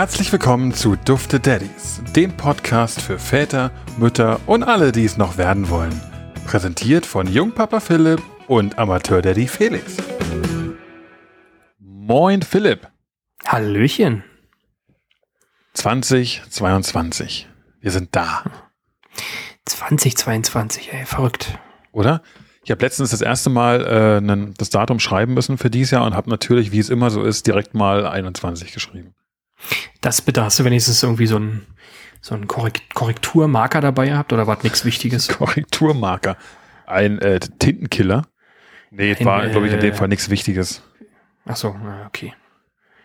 Herzlich willkommen zu Dufte Daddies, dem Podcast für Väter, Mütter und alle, die es noch werden wollen. Präsentiert von Jungpapa Philipp und Amateur-Daddy Felix. Moin Philipp. Hallöchen. 2022. Wir sind da. 2022, ey, verrückt. Oder? Ich habe letztens das erste Mal äh, nen- das Datum schreiben müssen für dieses Jahr und habe natürlich, wie es immer so ist, direkt mal 21 geschrieben. Das bitte, hast du wenigstens irgendwie so ein so ein Korrekt Korrekturmarker dabei gehabt oder war das nichts Wichtiges? Korrekturmarker. Ein äh, Tintenkiller. Nee, Ein, war, glaube ich, in dem äh, Fall nichts Wichtiges. Ach so, okay.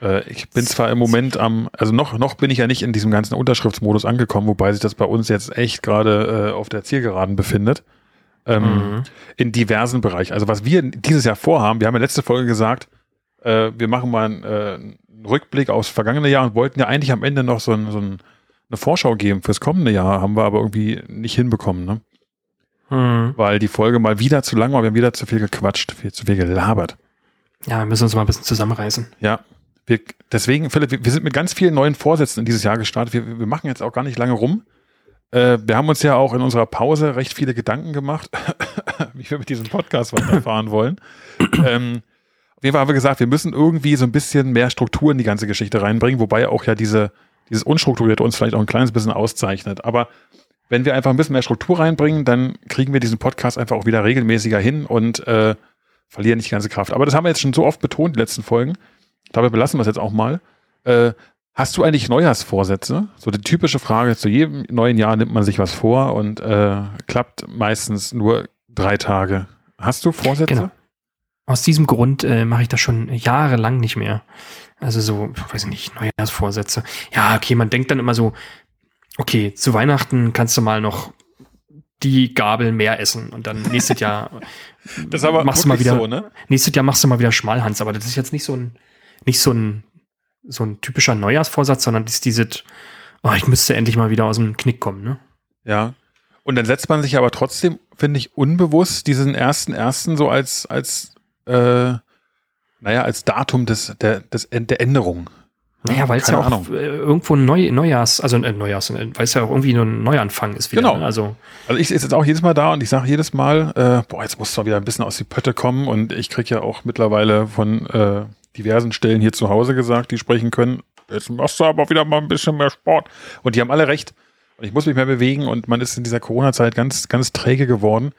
Äh, ich bin zwar im Moment am, also noch, noch bin ich ja nicht in diesem ganzen Unterschriftsmodus angekommen, wobei sich das bei uns jetzt echt gerade äh, auf der Zielgeraden befindet. Ähm, Mhm. In diversen Bereichen. Also was wir dieses Jahr vorhaben, wir haben ja letzte Folge gesagt, äh, wir machen mal einen, äh, Rückblick aufs vergangene Jahr und wollten ja eigentlich am Ende noch so, ein, so ein, eine Vorschau geben fürs kommende Jahr, haben wir aber irgendwie nicht hinbekommen, ne? Mhm. Weil die Folge mal wieder zu lang war, wir haben wieder zu viel gequatscht, viel, zu viel gelabert. Ja, wir müssen uns mal ein bisschen zusammenreißen. Ja, wir, deswegen, Philipp, wir, wir sind mit ganz vielen neuen Vorsätzen in dieses Jahr gestartet. Wir, wir machen jetzt auch gar nicht lange rum. Äh, wir haben uns ja auch in unserer Pause recht viele Gedanken gemacht, wie wir mit diesem Podcast weiterfahren wollen. ähm, auf jeden Fall haben wir gesagt, wir müssen irgendwie so ein bisschen mehr Struktur in die ganze Geschichte reinbringen, wobei auch ja diese, dieses Unstrukturierte uns vielleicht auch ein kleines bisschen auszeichnet. Aber wenn wir einfach ein bisschen mehr Struktur reinbringen, dann kriegen wir diesen Podcast einfach auch wieder regelmäßiger hin und äh, verlieren nicht die ganze Kraft. Aber das haben wir jetzt schon so oft betont, die letzten Folgen. Dabei belassen wir es jetzt auch mal. Äh, hast du eigentlich Neujahrsvorsätze? So die typische Frage, zu jedem neuen Jahr nimmt man sich was vor und äh, klappt meistens nur drei Tage. Hast du Vorsätze? Genau. Aus diesem Grund äh, mache ich das schon jahrelang nicht mehr. Also so, weiß ich nicht, Neujahrsvorsätze. Ja, okay, man denkt dann immer so, okay, zu Weihnachten kannst du mal noch die Gabel mehr essen und dann nächstes Jahr Das aber machst du mal wieder, so, ne? nächstes Jahr machst du mal wieder Schmalhans, aber das ist jetzt nicht so ein, nicht so ein, so ein typischer Neujahrsvorsatz, sondern das ist dieses, oh, ich müsste endlich mal wieder aus dem Knick kommen, ne? Ja. Und dann setzt man sich aber trotzdem, finde ich, unbewusst diesen ersten ersten so als, als, äh, naja, als Datum des, der, des, der Änderung. Naja, weil es ja auch äh, irgendwo ein Neu Neujahrs, also äh, Neujahrs, äh, weil es ja auch irgendwie nur ein Neuanfang ist wieder. Genau. Ne? Also, Also ich sitze jetzt auch jedes Mal da und ich sage jedes Mal, äh, boah, jetzt muss doch wieder ein bisschen aus die Pötte kommen und ich kriege ja auch mittlerweile von äh, diversen Stellen hier zu Hause gesagt, die sprechen können, jetzt machst du aber wieder mal ein bisschen mehr Sport. Und die haben alle recht. Und ich muss mich mehr bewegen und man ist in dieser Corona-Zeit ganz, ganz träge geworden.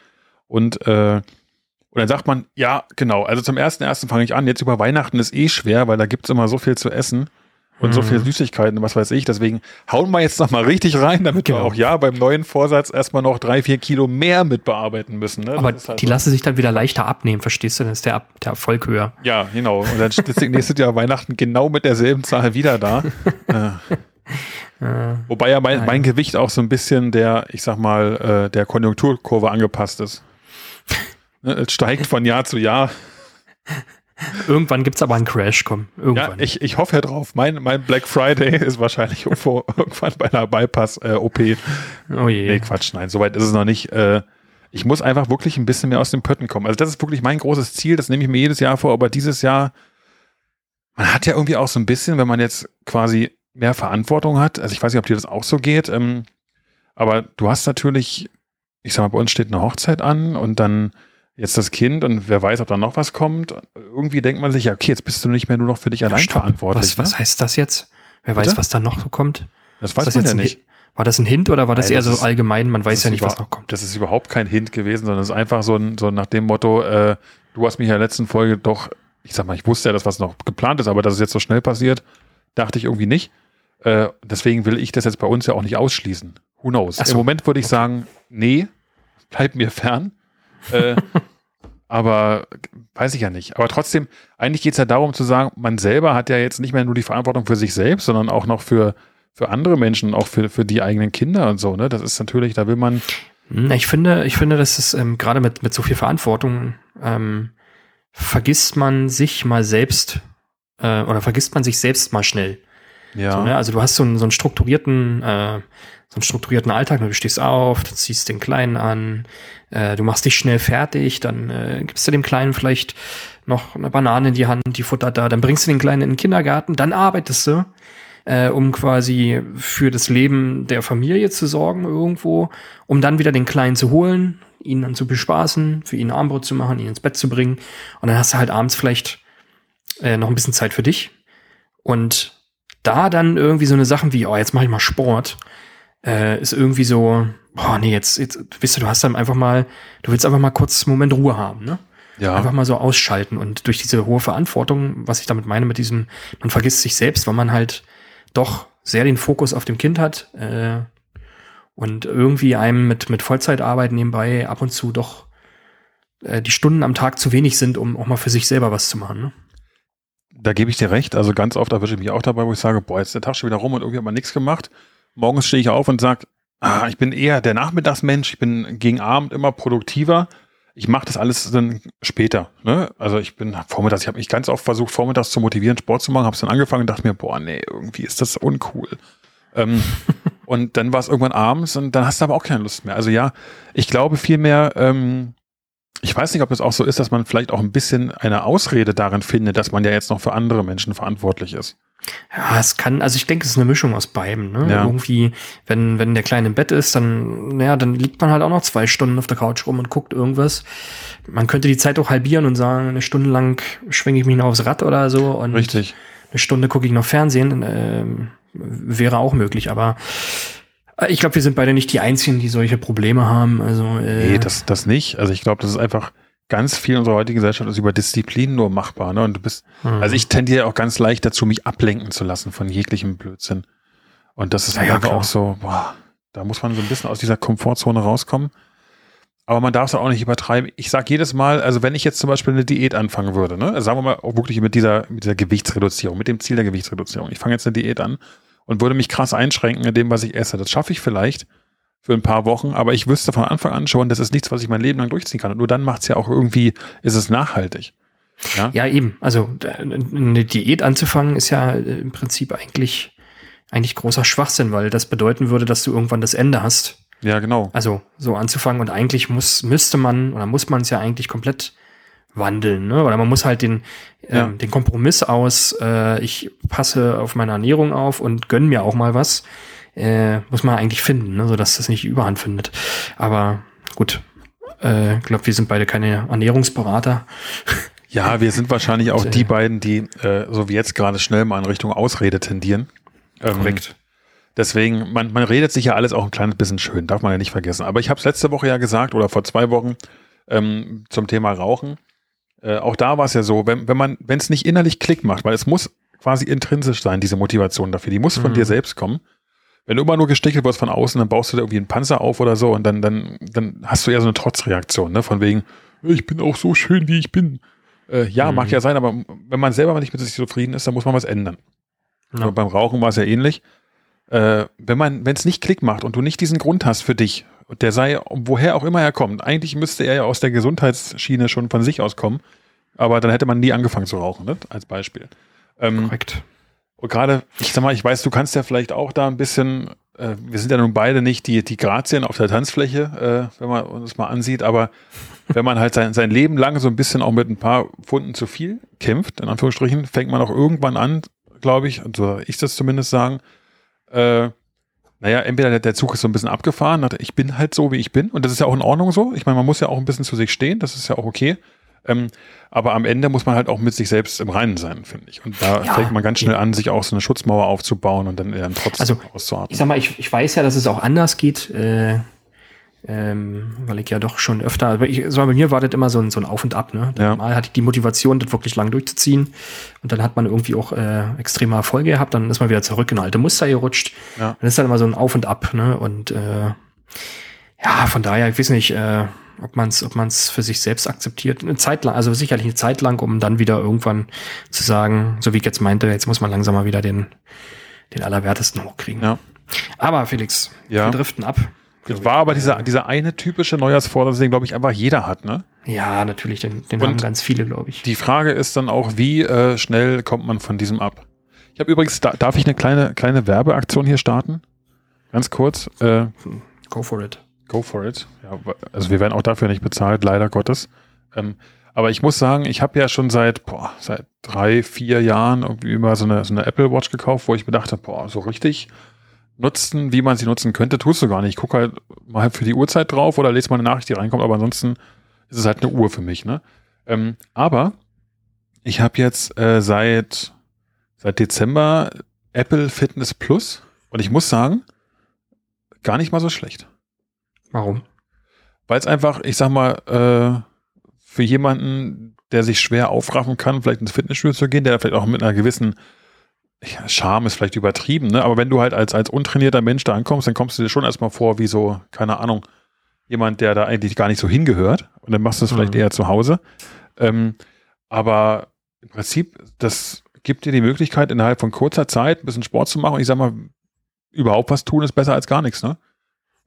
Und, äh, und dann sagt man, ja, genau, also zum ersten ersten fange ich an. Jetzt über Weihnachten ist eh schwer, weil da gibt's immer so viel zu essen und so Mhm. viel Süßigkeiten und was weiß ich. Deswegen hauen wir jetzt noch mal richtig rein, damit wir Genau. auch ja beim neuen Vorsatz erstmal noch drei, vier Kilo mehr mit bearbeiten müssen. Ne? Aber halt die so. lassen sich dann wieder leichter abnehmen, verstehst du? Dann ist der, Ab- der Erfolg höher. Ja, genau. Und dann ist nächstes Jahr Weihnachten genau mit derselben Zahl wieder da. äh, Äh, wobei ja mein, mein Gewicht auch so ein bisschen der, ich sag mal, äh, der Konjunkturkurve angepasst ist. Ne, Es steigt von Jahr zu Jahr. irgendwann gibt's aber einen Crash, komm. Ja, Irgendwann. ich, ich hoffe ja drauf. Mein, mein Black Friday ist wahrscheinlich irgendwo, irgendwann bei einer Bypass-OP. oh je. Nee, Quatsch, nein, soweit ist es noch nicht. Äh, ich muss einfach wirklich ein bisschen mehr aus den Pötten kommen. Also das ist wirklich mein großes Ziel, das nehme ich mir jedes Jahr vor, aber dieses Jahr, man hat ja irgendwie auch so ein bisschen, wenn man jetzt quasi mehr Verantwortung hat, also ich weiß nicht, ob dir das auch so geht, ähm, aber du hast natürlich, ich sag mal, bei uns steht eine Hochzeit an und dann jetzt das Kind und wer weiß, ob da noch was kommt. Irgendwie denkt man sich, ja, okay, jetzt bist du nicht mehr nur noch für dich allein Stopp. verantwortlich. Was, was ne? heißt das jetzt? Wer Bitte? weiß, was da noch so kommt? Das weiß das man jetzt ja nicht. War das ein Hint oder war das Nein, eher das so ist- allgemein? Man weiß ja nicht, was noch kommt. Das ist überhaupt kein Hint gewesen, sondern es ist einfach so, ein, so nach dem Motto, äh, du hast mich in der letzten Folge doch, ich sag mal, ich wusste ja, dass was noch geplant ist, aber dass es jetzt so schnell passiert, dachte ich irgendwie nicht. Äh, deswegen will ich das jetzt bei uns ja auch nicht ausschließen. Who knows? So. Im Moment würde ich sagen, nee, bleib mir fern. Äh, aber weiß ich ja nicht. Aber trotzdem, eigentlich geht es ja darum zu sagen, man selber hat ja jetzt nicht mehr nur die Verantwortung für sich selbst, sondern auch noch für, für andere Menschen, auch für, für die eigenen Kinder und so. Ne? Das ist natürlich, da will man Hm, Ich finde, ich finde, dass es ähm, gerade mit, mit so viel Verantwortung ähm, vergisst man sich mal selbst äh, oder vergisst man sich selbst mal schnell. Ja. So, ne? Also du hast so einen, so einen strukturierten, äh, so einen strukturierten Alltag, du stehst auf, du ziehst den Kleinen an, äh, du machst dich schnell fertig, dann äh, gibst du dem Kleinen vielleicht noch eine Banane in die Hand, die futtert da, dann bringst du den Kleinen in den Kindergarten, dann arbeitest du, äh, um quasi für das Leben der Familie zu sorgen irgendwo, um dann wieder den Kleinen zu holen, ihn dann zu bespaßen, für ihn Armbrot zu machen, ihn ins Bett zu bringen. Und dann hast du halt abends vielleicht äh, noch ein bisschen Zeit für dich. Und da dann irgendwie so eine Sachen wie, oh, jetzt mache ich mal Sport, äh, ist irgendwie so, oh nee, jetzt, jetzt, wisst du, du hast dann einfach mal, du willst einfach mal kurz einen Moment Ruhe haben, ne? Ja. Einfach mal so ausschalten und durch diese hohe Verantwortung, was ich damit meine, mit diesem, man vergisst sich selbst, weil man halt doch sehr den Fokus auf dem Kind hat äh, und irgendwie einem mit, mit Vollzeitarbeit nebenbei ab und zu doch äh, die Stunden am Tag zu wenig sind, um auch mal für sich selber was zu machen. Ne? Da gebe ich dir recht. Also ganz oft erwische ich mich auch dabei, wo ich sage, boah, jetzt ist der Tag schon wieder rum und irgendwie hat man nichts gemacht. Morgens stehe ich auf und sage, ah, ich bin eher der Nachmittagsmensch, ich bin gegen Abend immer produktiver ich mache das alles dann später. Ne? Also ich bin vormittags, ich habe mich ganz oft versucht, vormittags zu motivieren, Sport zu machen, habe es dann angefangen und dachte mir, boah, nee, irgendwie ist das uncool. ähm, und dann war es irgendwann abends und dann hast du aber auch keine Lust mehr. Also ja, ich glaube vielmehr, ähm, ich weiß nicht, ob es auch so ist, dass man vielleicht auch ein bisschen eine Ausrede darin findet, dass man ja jetzt noch für andere Menschen verantwortlich ist. Ja, es kann, also ich denke, es ist eine Mischung aus beidem. Ne? Ja. Irgendwie, wenn, wenn der Kleine im Bett ist, dann, naja, dann liegt man halt auch noch zwei Stunden auf der Couch rum und guckt irgendwas. Man könnte die Zeit auch halbieren und sagen, eine Stunde lang schwinge ich mich noch aufs Rad oder so. Und Richtig. Eine Stunde gucke ich noch Fernsehen. Äh, wäre auch möglich, aber äh, ich glaube, wir sind beide nicht die Einzigen, die solche Probleme haben. Also, äh, nee, das, das nicht. Also ich glaube, das ist einfach ganz viel unserer heutigen Gesellschaft ist über Disziplin nur machbar. Ne? Und du bist, mhm. also ich tendiere auch ganz leicht dazu, mich ablenken zu lassen von jeglichem Blödsinn. Und das ist ja, einfach ja, auch so, boah, da muss man so ein bisschen aus dieser Komfortzone rauskommen. Aber man darf es auch nicht übertreiben. Ich sage jedes Mal, also wenn ich jetzt zum Beispiel eine Diät anfangen würde, ne, also sagen wir mal auch wirklich mit dieser, mit dieser Gewichtsreduzierung, mit dem Ziel der Gewichtsreduzierung. Ich fange jetzt eine Diät an und würde mich krass einschränken in dem, was ich esse. Das schaffe ich vielleicht für ein paar Wochen, aber ich wüsste von Anfang an schon, das ist nichts, was ich mein Leben lang durchziehen kann. Und nur dann macht es ja auch irgendwie, ist es nachhaltig. Ja? ja, eben. Also eine Diät anzufangen ist ja äh, im Prinzip eigentlich, eigentlich großer Schwachsinn, weil das bedeuten würde, dass du irgendwann das Ende hast. Ja, genau. Also so anzufangen und eigentlich muss, müsste man oder muss man es ja eigentlich komplett wandeln, ne? Oder man muss halt den, ja. ähm, den Kompromiss aus, äh, ich passe auf meine Ernährung auf und gönn mir auch mal was, äh, muss man eigentlich finden, ne, sodass das nicht überhand findet. Aber gut, äh, glaube, wir sind beide keine Ernährungsberater. Ja, wir sind wahrscheinlich auch Und, die äh, beiden, die äh, so wie jetzt gerade schnell mal in Richtung Ausrede tendieren. Ähm, korrekt. Deswegen, man, man redet sich ja alles auch ein kleines bisschen schön, darf man ja nicht vergessen. Aber ich habe es letzte Woche ja gesagt oder vor zwei Wochen ähm, zum Thema Rauchen. Äh, auch da war es ja so, wenn, wenn man, wenn es nicht innerlich Klick macht, weil es muss quasi intrinsisch sein, diese Motivation dafür, die muss von mhm. dir selbst kommen. Wenn du immer nur gestichelt wirst von außen, dann baust du da irgendwie einen Panzer auf oder so und dann, dann, dann hast du eher so eine Trotzreaktion, ne? Von wegen, ich bin auch so schön, wie ich bin. Äh, ja, mhm. mag ja sein, aber wenn man selber nicht mit sich zufrieden ist, dann muss man was ändern. Ja. beim Rauchen war es ja ähnlich. Äh, wenn man, wenn es nicht Klick macht und du nicht diesen Grund hast für dich, der sei, woher auch immer er kommt, eigentlich müsste er ja aus der Gesundheitsschiene schon von sich aus kommen, aber dann hätte man nie angefangen zu rauchen, ne? als Beispiel. Ähm, Korrekt. Und gerade, ich sag mal, ich weiß, du kannst ja vielleicht auch da ein bisschen, äh, wir sind ja nun beide nicht die, die Grazien auf der Tanzfläche, äh, wenn man uns mal ansieht, aber wenn man halt sein, sein Leben lang so ein bisschen auch mit ein paar Pfunden zu viel kämpft, in Anführungsstrichen, fängt man auch irgendwann an, glaube ich, und so ich das zumindest sagen, äh, naja, entweder der Zug ist so ein bisschen abgefahren, ich bin halt so, wie ich bin, und das ist ja auch in Ordnung so. Ich meine, man muss ja auch ein bisschen zu sich stehen, das ist ja auch okay. Ähm, aber am Ende muss man halt auch mit sich selbst im Reinen sein, finde ich. Und da ja, fängt man ganz schnell an, sich auch so eine Schutzmauer aufzubauen und dann, dann trotzdem also, auszuatmen. Ich sag mal, ich, ich weiß ja, dass es auch anders geht, äh, ähm, weil ich ja doch schon öfter, aber ich, so bei mir war das immer so ein, so ein Auf und Ab. Ne? Ja. Mal hatte ich die Motivation, das wirklich lang durchzuziehen und dann hat man irgendwie auch äh, extreme Erfolge gehabt, dann ist man wieder zurück in alte Muster gerutscht. Ja. Dann ist dann immer so ein Auf und Ab. Ne? Und äh, ja, von daher, ich weiß nicht, äh, ob man es ob man's für sich selbst akzeptiert. Eine Zeit lang, also sicherlich eine Zeit lang, um dann wieder irgendwann zu sagen, so wie ich jetzt meinte, jetzt muss man langsam mal wieder den, den Allerwertesten hochkriegen. Ja. Aber Felix, ja. wir driften ab. Das war aber dieser, dieser eine typische Neujahrsvorsatz, den, glaube ich, einfach jeder hat, ne? Ja, natürlich, den, den haben ganz viele, glaube ich. Die Frage ist dann auch, wie äh, schnell kommt man von diesem ab? Ich habe übrigens, da, darf ich eine kleine, kleine Werbeaktion hier starten? Ganz kurz. Äh, Go for it. Go for it. Ja, also wir werden auch dafür nicht bezahlt, leider Gottes. Ähm, Aber ich muss sagen, ich habe ja schon seit, boah, seit drei, vier Jahren irgendwie immer so eine, so eine Apple Watch gekauft, wo ich mir dachte, boah, so richtig nutzen, wie man sie nutzen könnte, tust du gar nicht. Ich gucke halt mal für die Uhrzeit drauf oder lese mal eine Nachricht, die reinkommt, aber ansonsten ist es halt eine Uhr für mich. Ne? Ähm, aber ich habe jetzt äh, seit, seit Dezember Apple Fitness Plus und ich muss sagen, gar nicht mal so schlecht. Warum? Weil es einfach, ich sag mal, äh, für jemanden, der sich schwer aufraffen kann, vielleicht ins Fitnessstudio zu gehen, der vielleicht auch mit einer gewissen ja, Charme ist vielleicht übertrieben, ne? aber wenn du halt als, als untrainierter Mensch da ankommst, dann kommst du dir schon erstmal vor wie so, keine Ahnung, jemand, der da eigentlich gar nicht so hingehört und dann machst du es mhm. vielleicht eher zu Hause. Ähm, aber im Prinzip, das gibt dir die Möglichkeit, innerhalb von kurzer Zeit ein bisschen Sport zu machen. Und ich sag mal, überhaupt was tun ist besser als gar nichts, ne?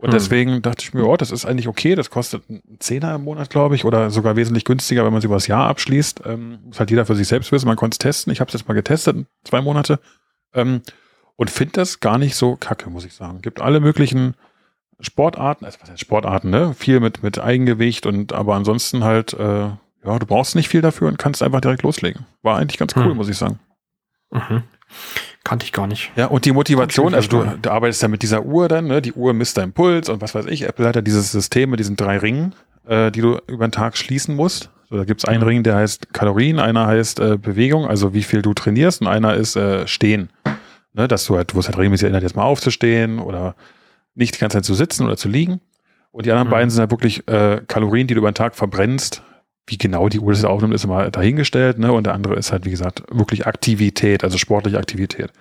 Und hm. deswegen dachte ich mir, oh, das ist eigentlich okay. Das kostet einen Zehner im Monat, glaube ich, oder sogar wesentlich günstiger, wenn man es über das Jahr abschließt. Ähm, muss halt jeder für sich selbst wissen. Man konnte es testen. Ich habe es jetzt mal getestet, zwei Monate. Ähm, und finde das gar nicht so kacke, muss ich sagen. Gibt alle möglichen Sportarten, also was heißt Sportarten, ne? Viel mit, mit Eigengewicht und aber ansonsten halt, äh, ja, du brauchst nicht viel dafür und kannst einfach direkt loslegen. War eigentlich ganz cool, hm. muss ich sagen. Mhm. Kannte ich gar nicht. Ja, und die Motivation, also du, du arbeitest ja mit dieser Uhr dann, ne? Die Uhr misst deinen Puls und was weiß ich. Apple hat ja dieses System mit diesen drei Ringen, äh, die du über den Tag schließen musst. So, da gibt's einen. Ring, der heißt Kalorien, einer heißt äh, Bewegung, also wie viel du trainierst, und einer ist äh, Stehen. Ne, dass du halt, wo es halt regelmäßig erinnert, jetzt mal aufzustehen oder nicht die ganze Zeit zu sitzen oder zu liegen. Und die anderen mhm. beiden sind halt wirklich äh, Kalorien, die du über den Tag verbrennst. Wie genau die Uhr das aufnimmt, ist immer dahingestellt. Ne? Und der andere ist halt, wie gesagt, wirklich Aktivität, also sportliche Aktivität.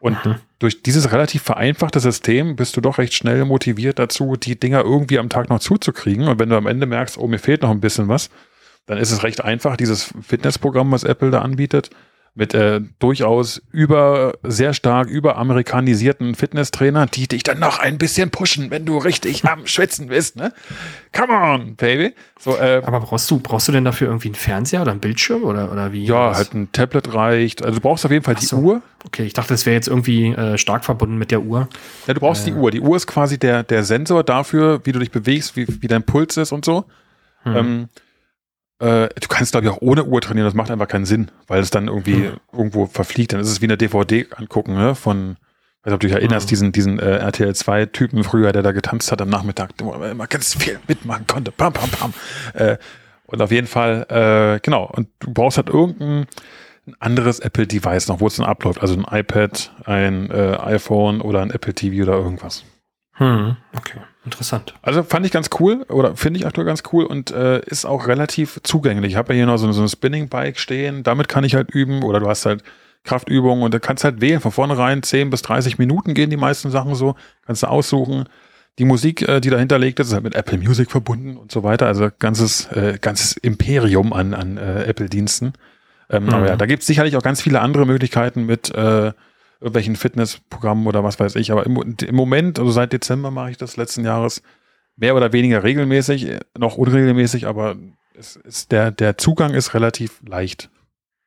Und mhm. durch dieses relativ vereinfachte System bist du doch recht schnell motiviert dazu, die Dinger irgendwie am Tag noch zuzukriegen. Und wenn du am Ende merkst, oh, mir fehlt noch ein bisschen was, dann ist es recht einfach, dieses Fitnessprogramm, was Apple da anbietet, mit äh, durchaus über, sehr stark überamerikanisierten Fitnesstrainer, die dich dann noch ein bisschen pushen, wenn du richtig am Schwitzen bist, ne? Come on, baby. So, äh, Aber brauchst du, brauchst du denn dafür irgendwie einen Fernseher oder einen Bildschirm oder, oder wie? Ja, was? halt ein Tablet reicht. Also du brauchst auf jeden Fall so. die Uhr. Okay, ich dachte, das wäre jetzt irgendwie äh, stark verbunden mit der Uhr. Ja, du brauchst äh. die Uhr. Die Uhr ist quasi der, der Sensor dafür, wie du dich bewegst, wie, wie dein Puls ist und so. Hm. Ähm, äh, du kannst, glaube ich, auch ohne Uhr trainieren, das macht einfach keinen Sinn, weil es dann irgendwie mhm. irgendwo verfliegt. Dann ist es wie eine DVD angucken, ne? Von, weiß nicht, ob du dich erinnerst, mhm. diesen, diesen äh, RTL 2-Typen früher, der da getanzt hat am Nachmittag, wo man immer ganz viel mitmachen konnte. Pam, pam, pam. Äh, und auf jeden Fall, äh, genau, und du brauchst halt irgendein ein anderes Apple-Device noch, wo es dann abläuft. Also ein iPad, ein äh, iPhone oder ein Apple TV oder irgendwas. Hm, okay. Interessant. Also fand ich ganz cool oder finde ich aktuell ganz cool und äh, ist auch relativ zugänglich. Ich habe ja hier noch so, so ein Spinning-Bike stehen, damit kann ich halt üben oder du hast halt Kraftübungen und da kannst halt wählen. Von vornherein 10 bis 30 Minuten gehen die meisten Sachen so. Kannst du aussuchen. Die Musik, äh, die dahinter liegt, ist halt mit Apple Music verbunden und so weiter. Also ganzes, äh, ganzes Imperium an, an äh, Apple-Diensten. Ähm, mhm. Aber ja, da gibt es sicherlich auch ganz viele andere Möglichkeiten mit äh, irgendwelchen Fitnessprogrammen oder was weiß ich. Aber im, im Moment, also seit Dezember mache ich das letzten Jahres mehr oder weniger regelmäßig, noch unregelmäßig, aber es ist der, der Zugang ist relativ leicht.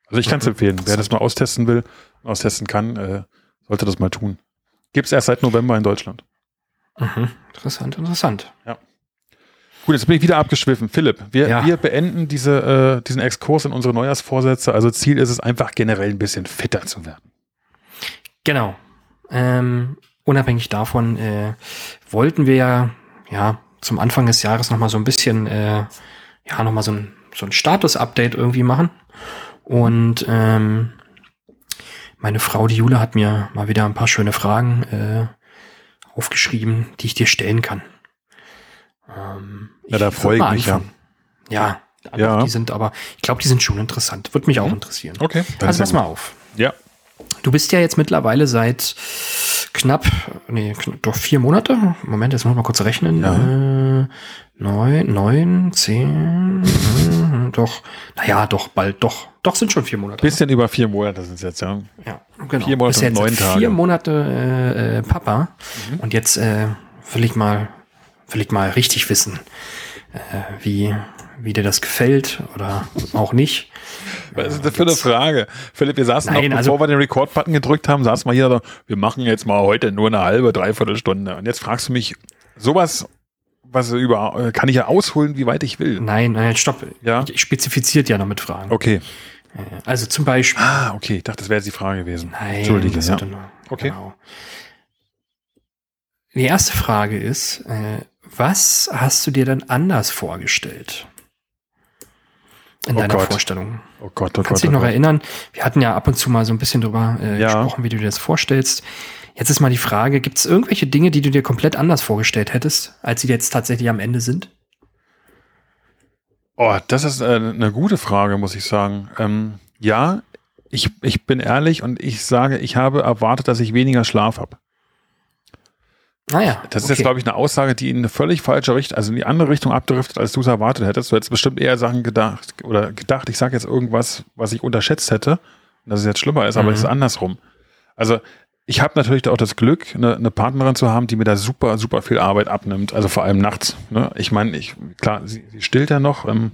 Also ich kann es mhm. empfehlen. Wer das mal austesten will, austesten kann, äh, sollte das mal tun. Gibt es erst seit November in Deutschland. Mhm. Interessant, interessant. Ja. Gut, jetzt bin ich wieder abgeschwiffen. Philipp, wir, ja. wir beenden diese, äh, diesen Exkurs in unsere Neujahrsvorsätze. Also Ziel ist es einfach generell ein bisschen fitter zu werden. Genau. Ähm, unabhängig davon äh, wollten wir ja, ja zum Anfang des Jahres noch mal so ein bisschen, äh, ja, noch mal so ein, so ein Status-Update irgendwie machen. Und ähm, meine Frau, die Jule, hat mir mal wieder ein paar schöne Fragen äh, aufgeschrieben, die ich dir stellen kann. Ähm, ja, da freue ich mich ja. Ja, ja. die sind aber, ich glaube, die sind schon interessant. Würde mich auch mhm. interessieren. Okay. Also pass mal auf. Ja. Du bist ja jetzt mittlerweile seit knapp, nee, doch vier Monate. Moment, jetzt muss ich mal kurz rechnen. Ja. Äh, neun, neun, zehn, äh, doch, naja, doch, bald, doch, doch sind schon vier Monate. Bisschen über vier Monate sind es jetzt, ja. Ja, genau. Vier Monate und neun Tage. Vier Monate äh, äh, Papa. Mhm. Und jetzt äh, will ich mal, will ich mal richtig wissen, äh, wie, wie dir das gefällt oder auch nicht. Was ist das für eine Frage? Philipp, wir saßen Nein, noch, bevor also, wir den Record-Button gedrückt haben, saßen wir hier so, wir machen jetzt mal heute nur eine halbe, dreiviertel Stunde. Und jetzt fragst du mich sowas, was über, äh, kann ich ja ausholen, wie weit ich will. Nein, nein, stopp. Ja. Ich spezifiziert ja noch mit Fragen. Okay. Äh, Also zum Beispiel. Ah, okay. Ich dachte, das wäre jetzt die Frage gewesen. Nein, Entschuldige, das ja. nur- Okay. Genau. Die erste Frage ist, äh, was hast du dir dann anders vorgestellt? In Oh deiner Gott. Vorstellung. Oh Gott, oh Kannst Gott. dich oh noch Gott. erinnern? Wir hatten ja ab und zu mal so ein bisschen drüber äh, Ja. gesprochen, wie du dir das vorstellst. Jetzt ist mal die Frage, gibt es irgendwelche Dinge, die du dir komplett anders vorgestellt hättest, als sie jetzt tatsächlich am Ende sind? Oh, das ist äh, eine gute Frage, muss ich sagen. Ähm, ja, ich, ich bin ehrlich und ich sage, ich habe erwartet, dass ich weniger Schlaf habe. Naja, Das ist jetzt, glaube ich, eine Aussage, die in eine völlig falsche Richtung, also in die andere Richtung abdriftet, als du es erwartet hättest. Du hättest bestimmt eher Sachen gedacht oder gedacht, ich sage jetzt irgendwas, was ich unterschätzt hätte, dass es jetzt schlimmer ist, aber Mhm. es ist andersrum. Also ich habe natürlich auch das Glück, eine, eine Partnerin zu haben, die mir da super, super viel Arbeit abnimmt, also vor allem nachts. Ne? Ich meine, ich, klar, sie, sie stillt ja noch, ähm,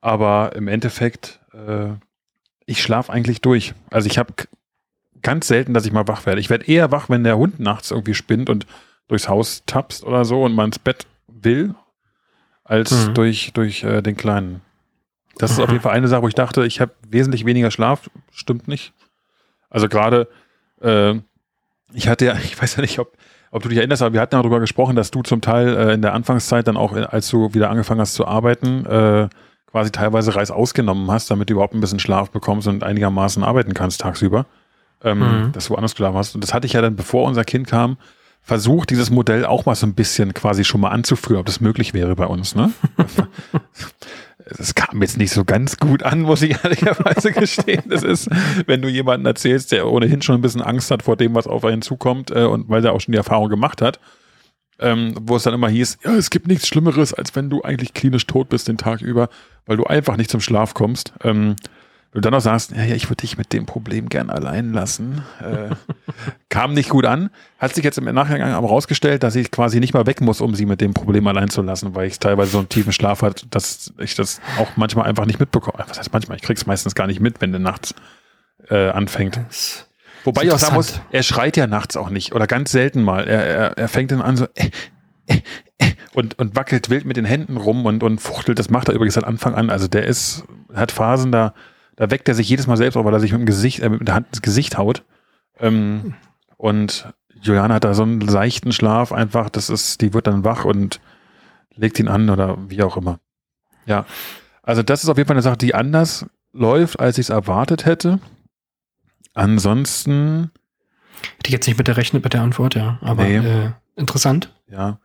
aber im Endeffekt, äh, ich schlafe eigentlich durch. Also ich habe ganz selten, dass ich mal wach werde. Ich werde eher wach, wenn der Hund nachts irgendwie spinnt und durchs Haus tapst oder so und man ins Bett will, als Mhm. durch, durch äh, den Kleinen. Das ist auf Mhm. jeden Fall eine Sache, wo ich dachte, ich habe wesentlich weniger Schlaf. Stimmt nicht. Also gerade, äh, ich hatte ja, ich weiß ja nicht, ob, ob du dich erinnerst, aber wir hatten ja darüber gesprochen, dass du zum Teil äh, in der Anfangszeit dann auch, äh, als du wieder angefangen hast zu arbeiten, äh, quasi teilweise Reis ausgenommen hast, damit du überhaupt ein bisschen Schlaf bekommst und einigermaßen arbeiten kannst tagsüber. Ähm, Mhm. Dass du woanders geschlafen hast. Und das hatte ich ja dann, bevor unser Kind kam, versucht, dieses Modell auch mal so ein bisschen quasi schon mal anzuführen, ob das möglich wäre bei uns. Ne? Es kam jetzt nicht so ganz gut an, muss ich ehrlicherweise gestehen. Das ist, wenn du jemanden erzählst, der ohnehin schon ein bisschen Angst hat vor dem, was auf einen zukommt äh, und weil der auch schon die Erfahrung gemacht hat, ähm, wo es dann immer hieß, ja, es gibt nichts Schlimmeres, als wenn du eigentlich klinisch tot bist den Tag über, weil du einfach nicht zum Schlaf kommst. Ähm, wenn du dann auch sagst, ja, ja, ich würde dich mit dem Problem gern allein lassen, äh, kam nicht gut an. Hat sich jetzt im Nachgang aber rausgestellt, dass ich quasi nicht mal weg muss, um sie mit dem Problem allein zu lassen, weil ich teilweise so einen tiefen Schlaf hat, dass ich das auch manchmal einfach nicht mitbekomme. Was heißt manchmal? Ich krieg's meistens gar nicht mit, wenn der nachts äh, anfängt. Wobei ich auch sagen muss, er schreit ja nachts auch nicht oder ganz selten mal. Er, er, er fängt dann an so äh, äh, äh, und, und wackelt wild mit den Händen rum und, und fuchtelt. Das macht er übrigens seit Anfang an. Also der ist, hat Phasen, da, da weckt er sich jedes Mal selbst auf, weil er sich mit dem Gesicht, äh, mit der Hand ins Gesicht haut. Ähm, und Juliane hat da so einen seichten Schlaf einfach. Das ist, die wird dann wach und legt ihn an oder wie auch immer. Ja. Also das ist auf jeden Fall eine Sache, die anders läuft, als ich es erwartet hätte. Ansonsten, Hätte ich jetzt nicht mit der rechnet mit der Antwort, ja. Aber Nee. äh, interessant. ja.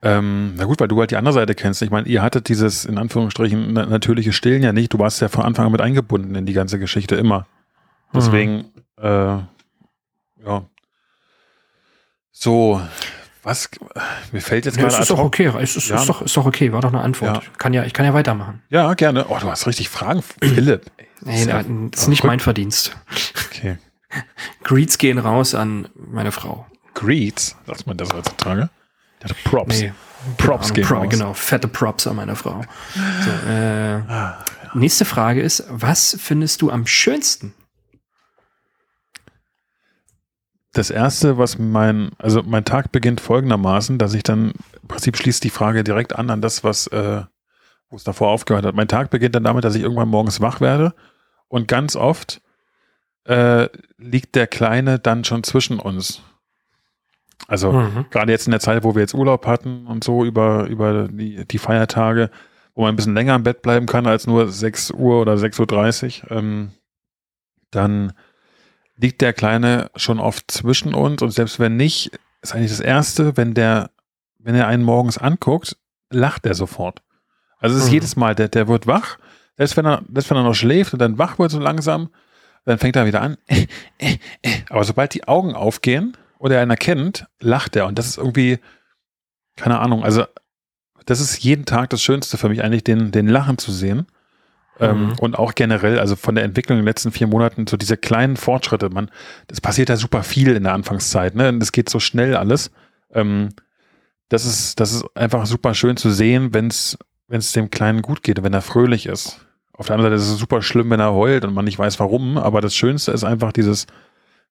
Ähm, na gut, weil du halt die andere Seite kennst. Ich meine, ihr hattet dieses, in Anführungsstrichen, na natürliche Stillen ja nicht. Du warst ja von Anfang an mit eingebunden in die ganze Geschichte immer. Deswegen, äh, ja. So, was, mir fällt jetzt Ja, gerade ist doch okay. Es ist, Ja. ist, doch, ist doch okay. War doch eine Antwort. Ja. Kann ja, ich kann ja weitermachen. Ja, gerne. Oh, du hast richtig Fragen, Philipp. Nee, ja nein, das ist nicht mein Verdienst. Okay. Greets gehen raus an meine Frau. Greets, sagt man das heutzutage? Ich dachte Props. Nee, Props Genau, gehen Pro. Genau, fette Props an meine Frau. So, äh, Ah, nächste Frage ist, was findest du am schönsten? Das erste, was mein, also mein Tag beginnt folgendermaßen, dass ich dann, im Prinzip schließt die Frage direkt an, an das, was, äh, wo es davor aufgehört hat. Mein Tag beginnt dann damit, dass ich irgendwann morgens wach werde und ganz oft äh, liegt der Kleine dann schon zwischen uns. Also Mhm. gerade jetzt in der Zeit, wo wir jetzt Urlaub hatten und so über, über die, die Feiertage, wo man ein bisschen länger im Bett bleiben kann als nur 6 Uhr oder 6.30 Uhr, ähm, dann liegt der Kleine schon oft zwischen uns und selbst wenn nicht, ist eigentlich das Erste, wenn der, wenn er einen morgens anguckt, lacht er sofort. Also es ist Mhm. jedes Mal, der, der wird wach, selbst wenn er, selbst wenn er noch schläft und dann wach wird so langsam, dann fängt er wieder an. Aber sobald die Augen aufgehen oder er ihn erkennt, lacht er. Und das ist irgendwie, keine Ahnung, also das ist jeden Tag das Schönste für mich eigentlich, den, den Lachen zu sehen. Ähm, Mhm. und auch generell, also von der Entwicklung in den letzten vier Monaten, so diese kleinen Fortschritte, man, das passiert ja super viel in der Anfangszeit, ne? Und das geht so schnell alles. Ähm, das ist, das ist einfach super schön zu sehen, wenn es, wenn es dem Kleinen gut geht und wenn er fröhlich ist. Auf der anderen Seite ist es super schlimm, wenn er heult und man nicht weiß warum, aber das Schönste ist einfach dieses,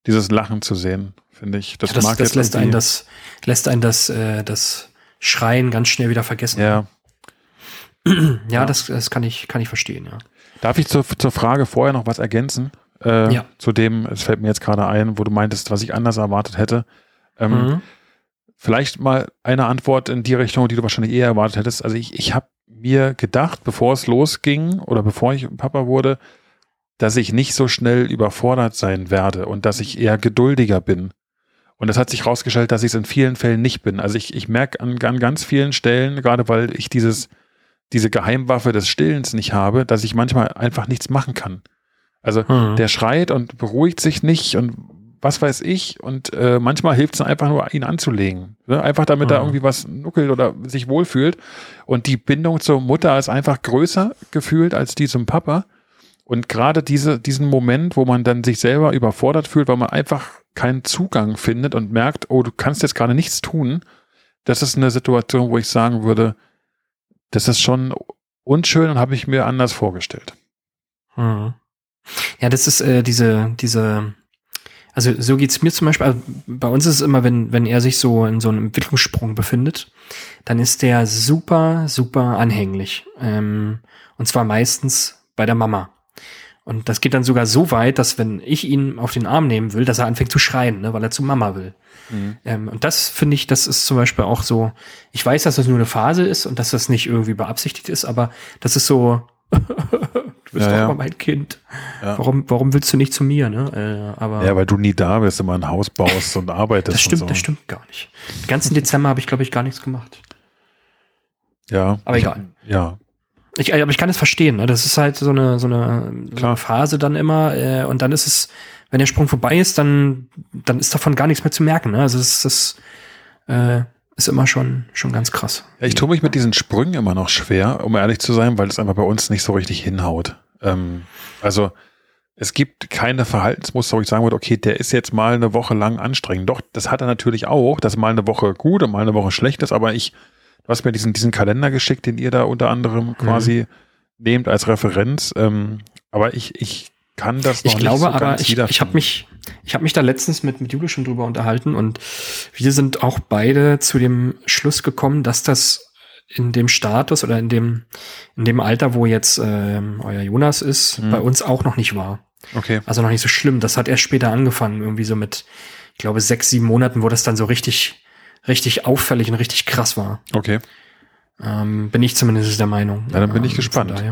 dieses Lachen zu sehen, finde ich. Das, Das, mag das lässt einen das, lässt einen das, äh, das Schreien ganz schnell wieder vergessen. Ja. ja, ja. Das, das kann ich, kann ich verstehen, ja. Darf ich zur, zur Frage vorher noch was ergänzen? Äh, ja. Zu dem, es fällt mir jetzt gerade ein, wo du meintest, was ich anders erwartet hätte. Ähm, mhm. Vielleicht mal eine Antwort in die Richtung, die du wahrscheinlich eher erwartet hättest. Also ich, ich habe mir gedacht, bevor es losging oder bevor ich Papa wurde, dass ich nicht so schnell überfordert sein werde und dass ich eher geduldiger bin. Und das hat sich herausgestellt, dass ich es in vielen Fällen nicht bin. Also ich, ich merke an, an ganz vielen Stellen, gerade weil ich dieses, diese Geheimwaffe des Stillens nicht habe, dass ich manchmal einfach nichts machen kann. Also mhm. der schreit und beruhigt sich nicht und was weiß ich. Und äh, manchmal hilft es einfach nur, ihn anzulegen. Ne? Einfach damit mhm. er irgendwie was nuckelt oder sich wohlfühlt. Und die Bindung zur Mutter ist einfach größer gefühlt als die zum Papa. Und gerade diese, diesen Moment, wo man dann sich selber überfordert fühlt, weil man einfach keinen Zugang findet und merkt, oh, du kannst jetzt gerade nichts tun, das ist eine Situation, wo ich sagen würde, das ist schon unschön und habe ich mir anders vorgestellt. Mhm. Ja, das ist äh, diese, diese, also so geht's mir zum Beispiel, also bei uns ist es immer, wenn, wenn er sich so in so einem Entwicklungssprung befindet, dann ist der super, super anhänglich. Ähm, und zwar meistens bei der Mama. Und das geht dann sogar so weit, dass wenn ich ihn auf den Arm nehmen will, dass er anfängt zu schreien, ne, weil er zu Mama will. Mhm. Ähm, und das finde ich, das ist zum Beispiel auch so, ich weiß, dass das nur eine Phase ist und dass das nicht irgendwie beabsichtigt ist, aber das ist so, du bist ja, doch ja. mal mein Kind. Ja. Warum, warum willst du nicht zu mir? Ne? Äh, aber, ja, weil du nie da bist, immer ein Haus baust und arbeitest. Das stimmt, so. das stimmt gar nicht. Den ganzen Dezember habe ich, glaube ich, gar nichts gemacht. Ja. Aber egal. Ja. Ich, aber ich kann es verstehen. Ne? Das ist halt so eine, so eine, so eine Phase dann immer. Äh, und dann ist es, wenn der Sprung vorbei ist, dann, dann ist davon gar nichts mehr zu merken. Ne? Also es ist, äh, ist immer schon, schon ganz krass. Ja, ich tue mich mit diesen Sprüngen immer noch schwer, um ehrlich zu sein, weil es einfach bei uns nicht so richtig hinhaut. Ähm, also es gibt keine Verhaltensmuster, wo ich sagen würde, okay, der ist jetzt mal eine Woche lang anstrengend. Doch, das hat er natürlich auch, dass mal eine Woche gut und mal eine Woche schlecht ist, aber ich Du hast mir diesen, diesen Kalender geschickt, den ihr da unter anderem mhm. quasi mhm. nehmt als Referenz. Ähm, aber ich, ich kann das noch ich glaube, nicht so aber ich, ich habe mich, ich habe mich da letztens mit, mit Jule schon drüber unterhalten und wir sind auch beide zu dem Schluss gekommen, dass das in dem Status oder in dem, in dem Alter, wo jetzt ähm, euer Jonas ist, mhm. bei uns auch noch nicht war. Okay. Also noch nicht so schlimm. Das hat erst später angefangen, irgendwie so mit, ich glaube, sechs, sieben Monaten, wo das dann so richtig richtig auffällig und richtig krass war. Okay. Ähm, bin ich zumindest der Meinung. Ja, dann bin ich ähm, gespannt.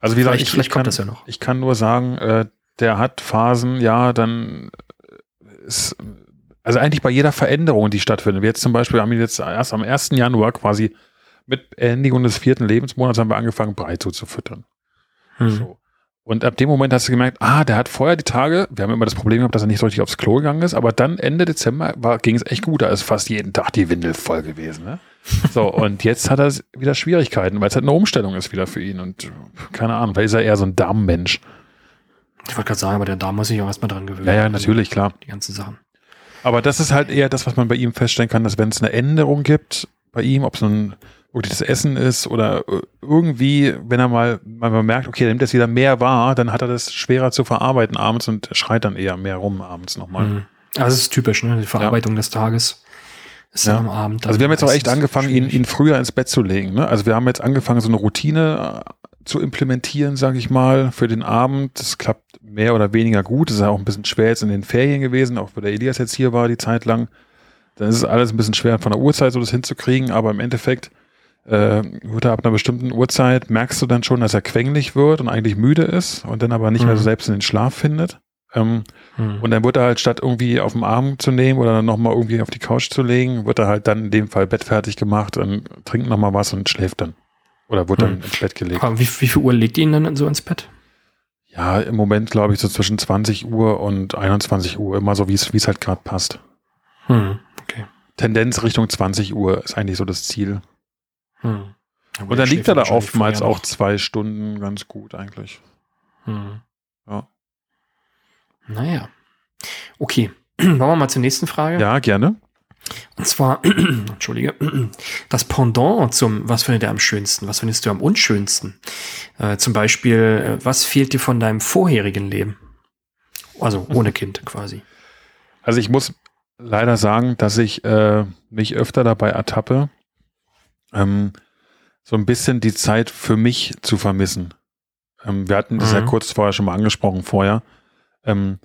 Also wie gesagt, ich, vielleicht kann, kommt das ja noch. Ich kann nur sagen, äh, der hat Phasen, ja, dann ist, also eigentlich bei jeder Veränderung, die stattfindet. Wir jetzt zum Beispiel haben wir jetzt erst am 1. Januar quasi mit Beendigung des vierten Lebensmonats haben wir angefangen, Brei zuzufüttern. Hm. So. Und ab dem Moment hast du gemerkt, ah, der hat vorher die Tage, wir haben immer das Problem gehabt, dass er nicht so richtig aufs Klo gegangen ist, aber dann Ende Dezember war, ging es echt gut. Da ist fast jeden Tag die Windel voll gewesen. Ne? So, und jetzt hat er wieder Schwierigkeiten, weil es halt eine Umstellung ist wieder für ihn. Und keine Ahnung, weil ist er eher so ein Darmmensch. Ich wollte gerade sagen, aber der Darm muss sich auch erstmal dran gewöhnen. Ja, ja, natürlich, klar. Die ganzen Sachen. Aber das ist halt eher das, was man bei ihm feststellen kann, dass wenn es eine Änderung gibt bei ihm, ob es ein das Essen ist oder äh, irgendwie, wenn er mal, man merkt, okay, er nimmt jetzt wieder mehr wahr, dann hat er das schwerer zu verarbeiten abends und schreit dann eher mehr rum abends nochmal. Mhm. Also es ist typisch, ne? Die Verarbeitung ja. des Tages ist ja. am Abend. Also wir haben jetzt auch echt angefangen, ihn, ihn früher ins Bett zu legen. Ne? Also wir haben jetzt angefangen, so eine Routine äh, zu implementieren, sage ich mal, für den Abend. Das klappt mehr oder weniger gut. Das ist ja auch ein bisschen schwer jetzt in den Ferien gewesen, auch wo der Elias jetzt hier war, die Zeit lang. Dann ist es alles ein bisschen schwer von der Uhrzeit so das hinzukriegen, aber im Endeffekt äh, wird er ab einer bestimmten Uhrzeit, merkst du dann schon, dass er quengelig wird und eigentlich müde ist und dann aber nicht mhm. mehr so selbst in den Schlaf findet. Ähm, mhm. Und dann wird er halt statt irgendwie auf den Arm zu nehmen oder dann nochmal irgendwie auf die Couch zu legen, wird er halt dann in dem Fall bettfertig gemacht und trinkt nochmal was und schläft dann. Oder wird mhm. dann ins Bett gelegt. Aber wie, wie viel Uhr legt ihr ihn dann so ins Bett? Ja, im Moment glaube ich so zwischen 20 Uhr und 21 Uhr, immer so wie es halt gerade passt. Hm, okay. Tendenz Richtung 20 Uhr ist eigentlich so das Ziel. Hm. Und dann liegt er da oftmals auch zwei Stunden ganz gut eigentlich. Hm. Ja. Naja. Okay. Wollen wir mal zur nächsten Frage? Ja, gerne. Und zwar, entschuldige, das Pendant zum, was findet ihr am schönsten? Was findest du am unschönsten? Äh, zum Beispiel, äh, was fehlt dir von deinem vorherigen Leben? Also ohne Kind quasi. Also ich muss leider sagen, dass ich äh, mich öfter dabei ertappe, ähm, so ein bisschen die Zeit für mich zu vermissen. Ähm, wir hatten das ja Mhm. kurz vorher schon mal angesprochen vorher. Ähm,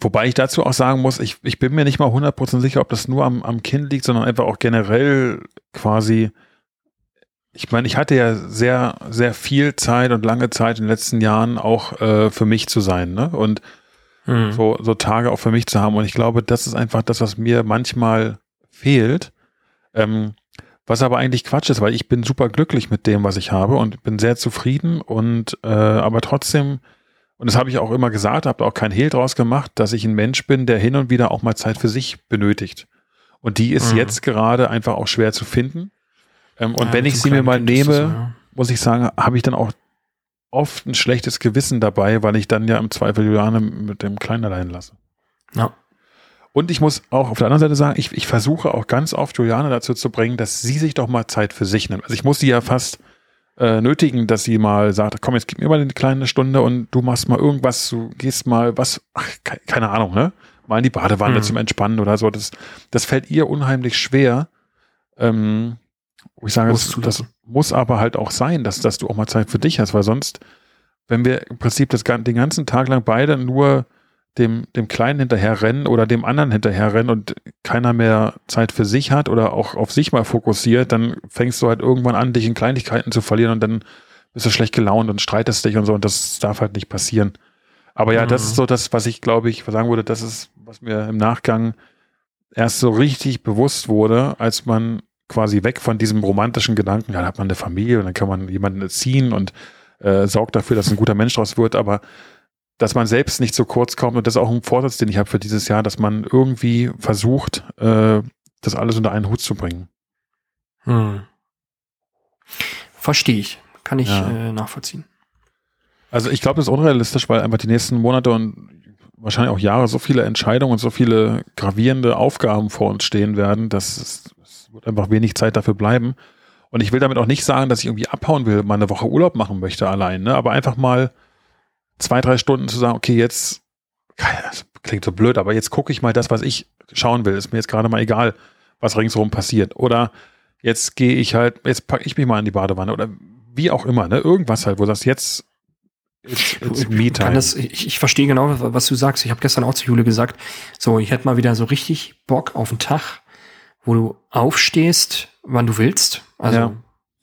wobei ich dazu auch sagen muss, ich, ich bin mir nicht mal 100% sicher, ob das nur am, am Kind liegt, sondern einfach auch generell quasi. Ich meine, ich hatte ja sehr, sehr viel Zeit und lange Zeit in den letzten Jahren auch äh, für mich zu sein, ne? Und Mhm. so, so Tage auch für mich zu haben. Und ich glaube, das ist einfach das, was mir manchmal fehlt. Ähm, was aber eigentlich Quatsch ist, weil ich bin super glücklich mit dem, was ich habe und bin sehr zufrieden und äh, aber trotzdem, und das habe ich auch immer gesagt, habe auch kein Hehl draus gemacht, dass ich ein Mensch bin, der hin und wieder auch mal Zeit für sich benötigt. Und die ist Mhm. jetzt gerade einfach auch schwer zu finden. Ähm, und Ja, wenn ich sie mir mal das nehme, so, ja. muss ich sagen, habe ich dann auch oft ein schlechtes Gewissen dabei, weil ich dann ja im Zweifel Juliane mit dem Kleinen allein lasse. Ja. Und ich muss auch auf der anderen Seite sagen, ich, ich versuche auch ganz oft Juliane dazu zu bringen, dass sie sich doch mal Zeit für sich nimmt. Also ich muss sie ja fast äh, nötigen, dass sie mal sagt, komm, jetzt gib mir mal eine kleine Stunde und du machst mal irgendwas, du gehst mal was, ach, ke keine Ahnung, ne? Mal in die Badewanne Mhm. zum Entspannen oder so. Das, das fällt ihr unheimlich schwer. Ähm, ich sage, das, das muss aber halt auch sein, dass, dass du auch mal Zeit für dich hast, weil sonst, wenn wir im Prinzip das, den ganzen Tag lang beide nur dem, dem Kleinen hinterher rennen oder dem anderen hinterher rennen und keiner mehr Zeit für sich hat oder auch auf sich mal fokussiert, dann fängst du halt irgendwann an, dich in Kleinigkeiten zu verlieren und dann bist du schlecht gelaunt und streitest dich und so und das darf halt nicht passieren. Aber ja, das Mhm. ist so das, was ich glaube ich sagen würde, das ist, was mir im Nachgang erst so richtig bewusst wurde, als man quasi weg von diesem romantischen Gedanken, ja, da hat man eine Familie und dann kann man jemanden erziehen und äh, sorgt dafür, dass ein guter Mensch draus wird, aber dass man selbst nicht so kurz kommt und das ist auch ein Vorsatz, den ich habe für dieses Jahr, dass man irgendwie versucht, äh, das alles unter einen Hut zu bringen. Hm. Verstehe ich. Kann ich Ja. äh, nachvollziehen. Also ich glaube, das ist unrealistisch, weil einfach die nächsten Monate und wahrscheinlich auch Jahre so viele Entscheidungen und so viele gravierende Aufgaben vor uns stehen werden, dass es, es wird einfach wenig Zeit dafür bleiben. Und ich will damit auch nicht sagen, dass ich irgendwie abhauen will, mal eine Woche Urlaub machen möchte allein, ne? aber einfach mal zwei, drei Stunden zu sagen, okay, jetzt, das klingt so blöd, aber jetzt gucke ich mal das, was ich schauen will. Ist mir jetzt gerade mal egal, was ringsherum passiert. Oder jetzt gehe ich halt, jetzt packe ich mich mal in die Badewanne oder wie auch immer, ne? Irgendwas halt, wo du sagst, jetzt it's, it's Ich me time. das, ich, ich verstehe genau, was du sagst. Ich habe gestern auch zu Jule gesagt, so, ich hätte mal wieder so richtig Bock auf einen Tag, wo du aufstehst, wann du willst. Also, Ja.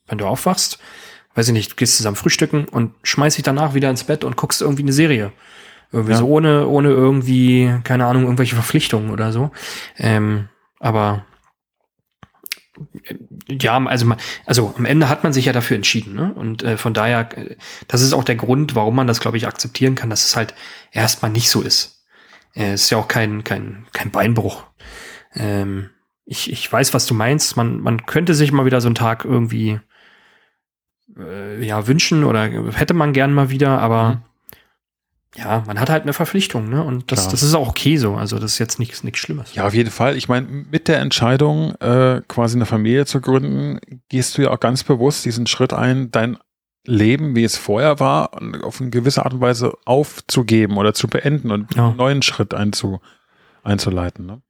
wenn du aufwachst, weiß ich nicht, gehst zusammen frühstücken und schmeißt dich danach wieder ins Bett und guckst irgendwie eine Serie. Irgendwie Ja. so ohne, ohne irgendwie, keine Ahnung, irgendwelche Verpflichtungen oder so. Ähm, aber äh, ja, also, man- also am Ende hat man sich ja dafür entschieden, ne? Und äh, von daher, äh, das ist auch der Grund, warum man das, glaube ich, akzeptieren kann, dass es halt erstmal nicht so ist. Äh, es ist ja auch kein, kein, kein Beinbruch. Ähm, ich, ich weiß, was du meinst. Man, man könnte sich mal wieder so einen Tag irgendwie äh, ja, wünschen oder hätte man gern mal wieder, aber Mhm. ja, man hat halt eine Verpflichtung, ne? Und das, Klar. das ist auch okay so. Also das ist jetzt nichts, nichts Schlimmes. Ja, auf jeden Fall. Ich meine, mit der Entscheidung, äh, quasi eine Familie zu gründen, gehst du ja auch ganz bewusst diesen Schritt ein, dein Leben, wie es vorher war, auf eine gewisse Art und Weise aufzugeben oder zu beenden und Ja. einen neuen Schritt einzu, einzuleiten. Ne?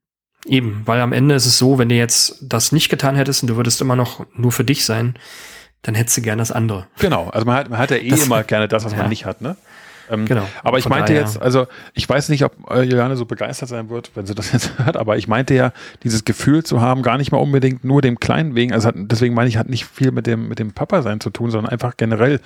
Eben, weil am Ende ist es so, wenn du jetzt das nicht getan hättest und du würdest immer noch nur für dich sein, dann hättest du gern das andere. Genau, also man hat, man hat ja eh Das- immer gerne das, was Ja. man nicht hat. Ne? Ähm, Genau. Aber ich Von meinte daher- jetzt, also ich weiß nicht, ob äh, Juliane so begeistert sein wird, wenn sie das jetzt hört, aber ich meinte ja, dieses Gefühl zu haben, gar nicht mal unbedingt nur dem Kleinen wegen, also hat, deswegen meine ich, hat nicht viel mit dem, mit dem Papa sein zu tun, sondern einfach generell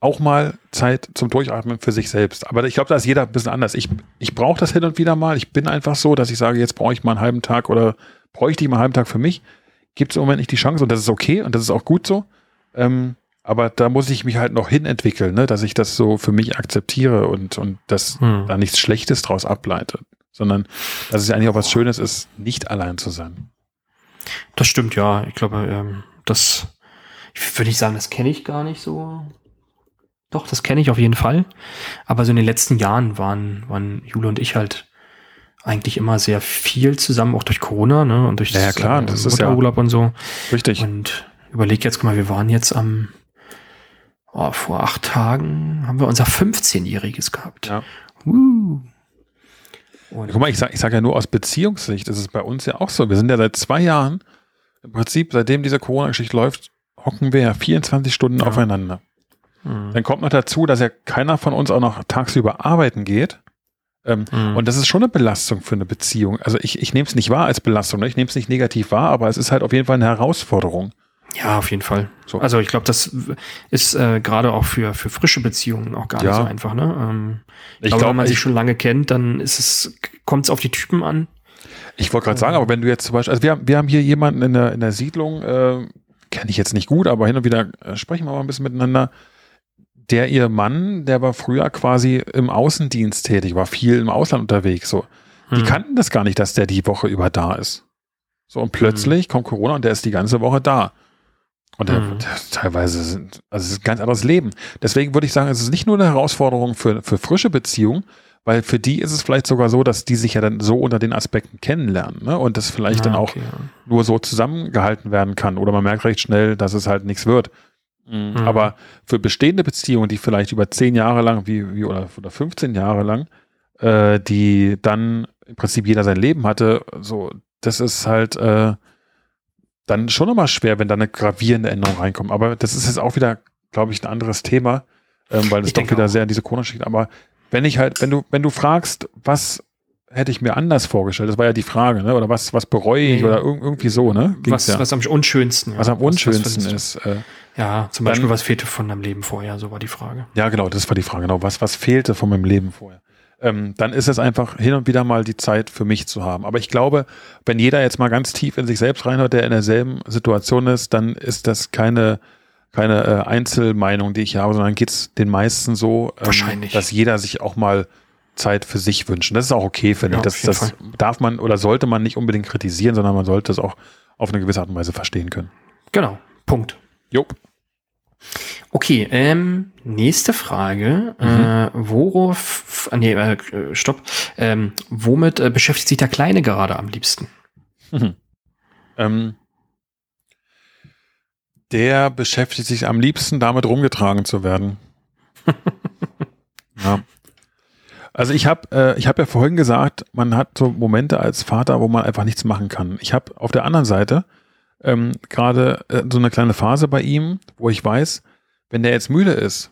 auch mal Zeit zum Durchatmen für sich selbst. Aber ich glaube, da ist jeder ein bisschen anders. Ich, ich brauche das hin und wieder mal. Ich bin einfach so, dass ich sage, jetzt brauche ich mal einen halben Tag oder bräuchte ich mal einen halben Tag für mich. Gibt es im Moment nicht die Chance und das ist okay und das ist auch gut so. Ähm, aber da muss ich mich halt noch hinentwickeln, ne? dass ich das so für mich akzeptiere und, und dass Hm. da nichts Schlechtes draus ableite, sondern dass es ja eigentlich auch was Schönes ist, nicht allein zu sein. Das stimmt, ja. Ich glaube, ähm, das ich würde ich sagen, das kenne ich gar nicht so. Doch, das kenne ich auf jeden Fall. Aber so in den letzten Jahren waren, waren Jule und ich halt eigentlich immer sehr viel zusammen, auch durch Corona, ne? Und durch Ja, ja, klar, äh, das ist ja- und so. Richtig. Und überleg jetzt, guck mal, wir waren jetzt am oh, vor acht Tagen haben wir unser 15-Jähriges gehabt. Ja. Uh. Und Guck mal, ich sage ich sag ja nur aus Beziehungssicht, ist es bei uns ja auch so. Wir sind ja seit zwei Jahren im Prinzip, seitdem diese Corona-Geschichte läuft, hocken wir ja 24 Stunden Ja. aufeinander. Mhm. Dann kommt noch dazu, dass ja keiner von uns auch noch tagsüber arbeiten geht. Ähm, Mhm. Und das ist schon eine Belastung für eine Beziehung. Also ich, ich nehme es nicht wahr als Belastung, ne? ich nehme es nicht negativ wahr, aber es ist halt auf jeden Fall eine Herausforderung. Ja, auf jeden Fall. So. Also ich glaube, das ist äh, gerade auch für, für frische Beziehungen auch gar Ja. nicht so einfach. Ne? Ähm, ich, Ich glaube, glaub, wenn man ich- sich schon lange kennt, dann ist es, kommt es auf die Typen an. Ich wollte gerade sagen, aber wenn du jetzt zum Beispiel, also wir, haben- wir haben hier jemanden in der, in der Siedlung, äh, kenne ich jetzt nicht gut, aber hin und wieder äh, sprechen wir mal ein bisschen miteinander. Der ihr Mann, der war früher quasi im Außendienst tätig, war viel im Ausland unterwegs. So, die Hm. kannten das gar nicht, dass der die Woche über da ist. So und plötzlich kommt Corona und der ist die ganze Woche da. Und der, Mhm. teilweise sind, also es ist ein ganz anderes Leben. Deswegen würde ich sagen, es ist nicht nur eine Herausforderung für, für frische Beziehungen, weil für die ist es vielleicht sogar so, dass die sich ja dann so unter den Aspekten kennenlernen ne? und das vielleicht dann Ah, auch okay, ja. nur so zusammengehalten werden kann. Oder man merkt recht schnell, dass es halt nichts wird. Mhm. Aber für bestehende Beziehungen, die vielleicht über zehn Jahre lang, wie, wie oder, oder 15 Jahre lang, äh, die dann im Prinzip jeder sein Leben hatte, so, das ist halt äh, dann schon nochmal schwer, wenn da eine gravierende Änderung reinkommt. Aber das ist jetzt auch wieder, glaube ich, ein anderes Thema, ähm, weil es doch wieder auch. sehr in diese Corona steht. Aber wenn ich halt, wenn du, wenn du fragst, was hätte ich mir anders vorgestellt, das war ja die Frage, ne? Oder was, was bereue ich Nee. oder irg irgendwie so, ne? Ging's Was, ja. was am unschönsten. ja. was am unschönsten findest du? ist. Äh, Ja, zum Dann- Beispiel, was fehlte von deinem Leben vorher, so war die Frage. ja, genau, das war die Frage. Genau, was, was fehlte von meinem Leben vorher? Ähm, dann ist es einfach hin und wieder mal die Zeit für mich zu haben. Aber ich glaube, wenn jeder jetzt mal ganz tief in sich selbst reinhört, der in derselben Situation ist, dann ist das keine, keine äh, Einzelmeinung, die ich habe, sondern geht es den meisten so, ähm, Wahrscheinlich. dass jeder sich auch mal Zeit für sich wünscht. Das ist auch okay, finde Ja, ich. Das, das Fall. darf man oder sollte man nicht unbedingt kritisieren, sondern man sollte es auch auf eine gewisse Art und Weise verstehen können. Genau, Punkt. Jo. Okay, ähm, nächste Frage. Mhm. Äh, worauf, nee, äh, stopp. Ähm, womit äh, beschäftigt sich der Kleine gerade am liebsten? Ähm, der beschäftigt sich am liebsten damit rumgetragen zu werden. ja. Also ich habe äh, ich habe ja vorhin gesagt, man hat so Momente als Vater, wo man einfach nichts machen kann. Ich habe auf der anderen Seite ähm, gerade äh, so eine kleine Phase bei ihm, wo ich weiß, wenn der jetzt müde ist,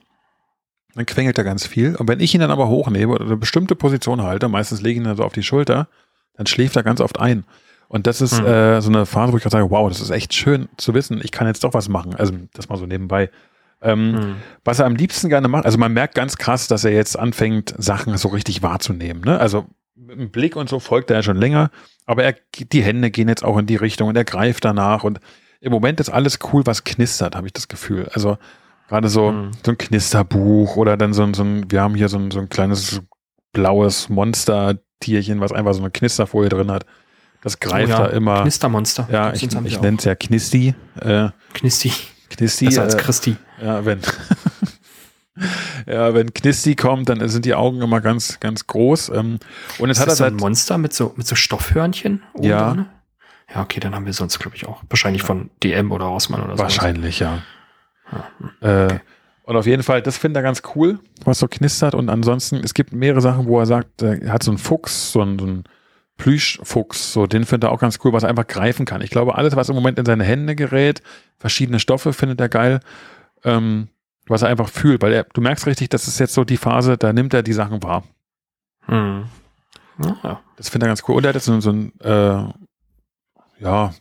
dann quengelt er ganz viel. Und wenn ich ihn dann aber hochnehme oder eine bestimmte Position halte, meistens lege ich ihn dann so auf die Schulter, dann schläft er ganz oft ein. Und das ist Hm. äh, so eine Phase, wo ich gerade sage, wow, das ist echt schön zu wissen, ich kann jetzt doch was machen. Also das mal so nebenbei. Ähm, Hm. Was er am liebsten gerne macht, also man merkt ganz krass, dass er jetzt anfängt, Sachen so richtig wahrzunehmen. Ne? Also mit dem Blick und so folgt er ja schon länger, aber er, die Hände gehen jetzt auch in die Richtung und er greift danach und im Moment ist alles cool, was knistert, habe ich das Gefühl. Also gerade so, Hm. so ein Knisterbuch oder dann so ein, so ein wir haben hier so ein, so ein kleines blaues Monster-Tierchen, was einfach so eine Knisterfolie drin hat. Das greift Oh ja, da immer. Knistermonster. Ja, ich, ich nenne es ja Knisti. Äh. Knisti. Knisti. Besser als äh, Christi. ja, wenn, ja, wenn Knisti kommt, dann sind die Augen immer ganz, ganz groß. Ähm, und jetzt Ist hat er das so ein Monster mit so, mit so Stoffhörnchen? Ja. dran? Ja, okay, dann haben wir sonst, glaube ich, auch. Wahrscheinlich von DM oder Rossmann oder so. wahrscheinlich, ja. Ja, Äh, Und auf jeden Fall, das findet er ganz cool, was so knistert. Und ansonsten, es gibt mehrere Sachen, wo er sagt, er hat so einen Fuchs, so einen, so einen Plüschfuchs, so den findet er auch ganz cool, was er einfach greifen kann. Ich glaube, alles, was im Moment in seine Hände gerät, verschiedene Stoffe findet er geil, ähm, was er einfach fühlt, weil er, du merkst richtig, das ist jetzt so die Phase, da nimmt er die Sachen wahr. Hm. Ja. Das finde ich ganz cool. Und er hat jetzt so, so ein, äh, ja,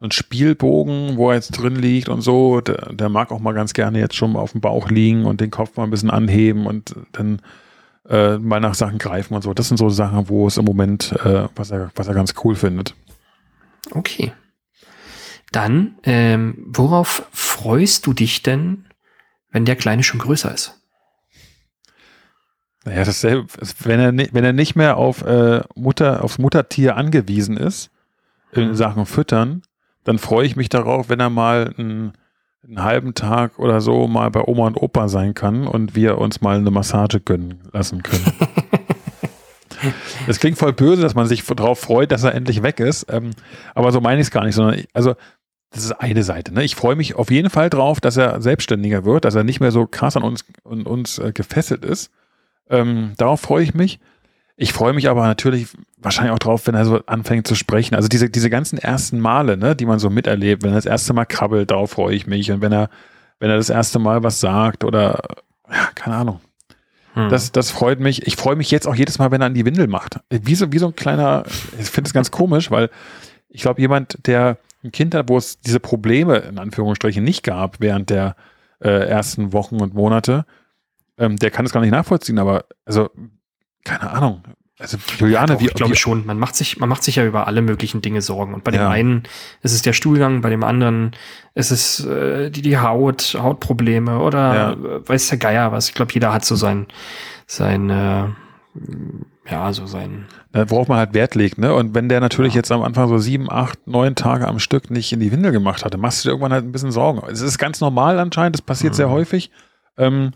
ein Spielbogen, wo er jetzt drin liegt und so. Der, der mag auch mal ganz gerne jetzt schon mal auf dem Bauch liegen und den Kopf mal ein bisschen anheben und dann äh, mal nach Sachen greifen und so. Das sind so Sachen, wo es im Moment, äh, was, er, was er ganz cool findet. Okay. Dann, ähm, worauf freust du dich denn, wenn der Kleine schon größer ist? Naja, dasselbe, wenn er, ni- wenn er nicht mehr auf äh, Mutter, aufs Muttertier angewiesen ist, in Mhm. Sachen Füttern, dann freue ich mich darauf, wenn er mal einen, einen halben Tag oder so mal bei Oma und Opa sein kann und wir uns mal eine Massage gönnen lassen können. Das klingt voll böse, dass man sich darauf freut, dass er endlich weg ist. Ähm, aber so meine ich es gar nicht, sondern ich, also das ist eine Seite. Ne? Ich freue mich auf jeden Fall drauf, dass er selbstständiger wird, dass er nicht mehr so krass an uns, an uns äh, gefesselt ist. Ähm, darauf freue ich mich. Ich freue mich aber natürlich wahrscheinlich auch drauf, wenn er so anfängt zu sprechen. Also diese, diese ganzen ersten Male, ne, die man so miterlebt, wenn er das erste Mal krabbelt, darauf freue ich mich. Und wenn er, wenn er das erste Mal was sagt oder, ja, keine Ahnung. Hm. Das, das freut mich. Ich freue mich jetzt auch jedes Mal, wenn er an die Windel macht. Wie so, wie so ein kleiner, ich finde es ganz komisch, weil ich glaube, jemand, der ein Kind hat, wo es diese Probleme in Anführungsstrichen nicht gab während der äh, ersten Wochen und Monate, ähm, der kann es gar nicht nachvollziehen, aber also, keine Ahnung. Also Juliane, ja, wie, ich glaube schon, man macht sich, man macht sich ja über alle möglichen Dinge Sorgen. Und bei dem ja. einen ist es der Stuhlgang, bei dem anderen ist es äh, die, die Haut, Hautprobleme oder ja. Äh, weiß der Geier was. Ich glaube, jeder hat so sein, sein äh, ja, so sein. Worauf man halt Wert legt, ne? Und wenn der natürlich ja. jetzt am Anfang so sieben, acht, neun Tage am Stück nicht in die Windel gemacht hatte, machst du dir irgendwann halt ein bisschen Sorgen. Es ist ganz normal anscheinend, das passiert mhm. sehr häufig. Ähm,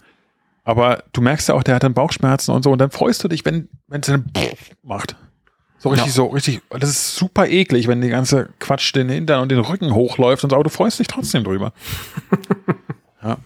aber du merkst ja auch, der hat dann Bauchschmerzen und so und dann freust du dich, wenn es dann macht. So richtig, ja. so richtig, das ist super eklig, wenn die ganze Quatsch den Hintern und den Rücken hochläuft und so, aber du freust dich trotzdem drüber. ja.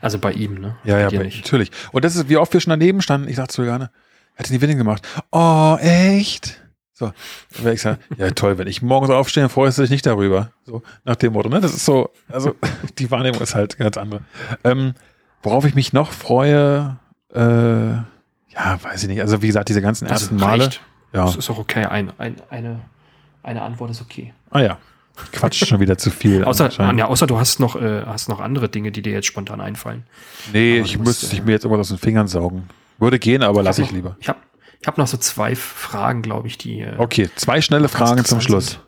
Also bei ihm, ne? Ja, ja, bei, natürlich. Und das ist, wie oft wir schon daneben standen, ich sagte zu Juliane, hat die Windel gemacht. Oh, echt? So, dann wäre ich sagen, ja toll, wenn ich morgens aufstehe, dann freust du dich nicht darüber. So, nach dem Motto, ne? Das ist so, also die Wahrnehmung ist halt ganz andere. Ähm, Worauf ich mich noch freue, äh, ja, weiß ich nicht. Also wie gesagt, diese ganzen das ersten Male. Ja. Das ist auch okay. Ein, ein, eine, eine Antwort ist okay. Ah ja. Quatsch schon wieder zu viel. außer, ja, außer du hast noch, äh, hast noch andere Dinge, die dir jetzt spontan einfallen. Nee, aber ich müsste äh, ich mir jetzt irgendwas aus den Fingern saugen. Würde gehen, aber lasse ich lieber. Ich habe ich hab noch so zwei Fragen, glaube ich, die. Äh, okay, zwei schnelle Fragen zum Schluss. Sind.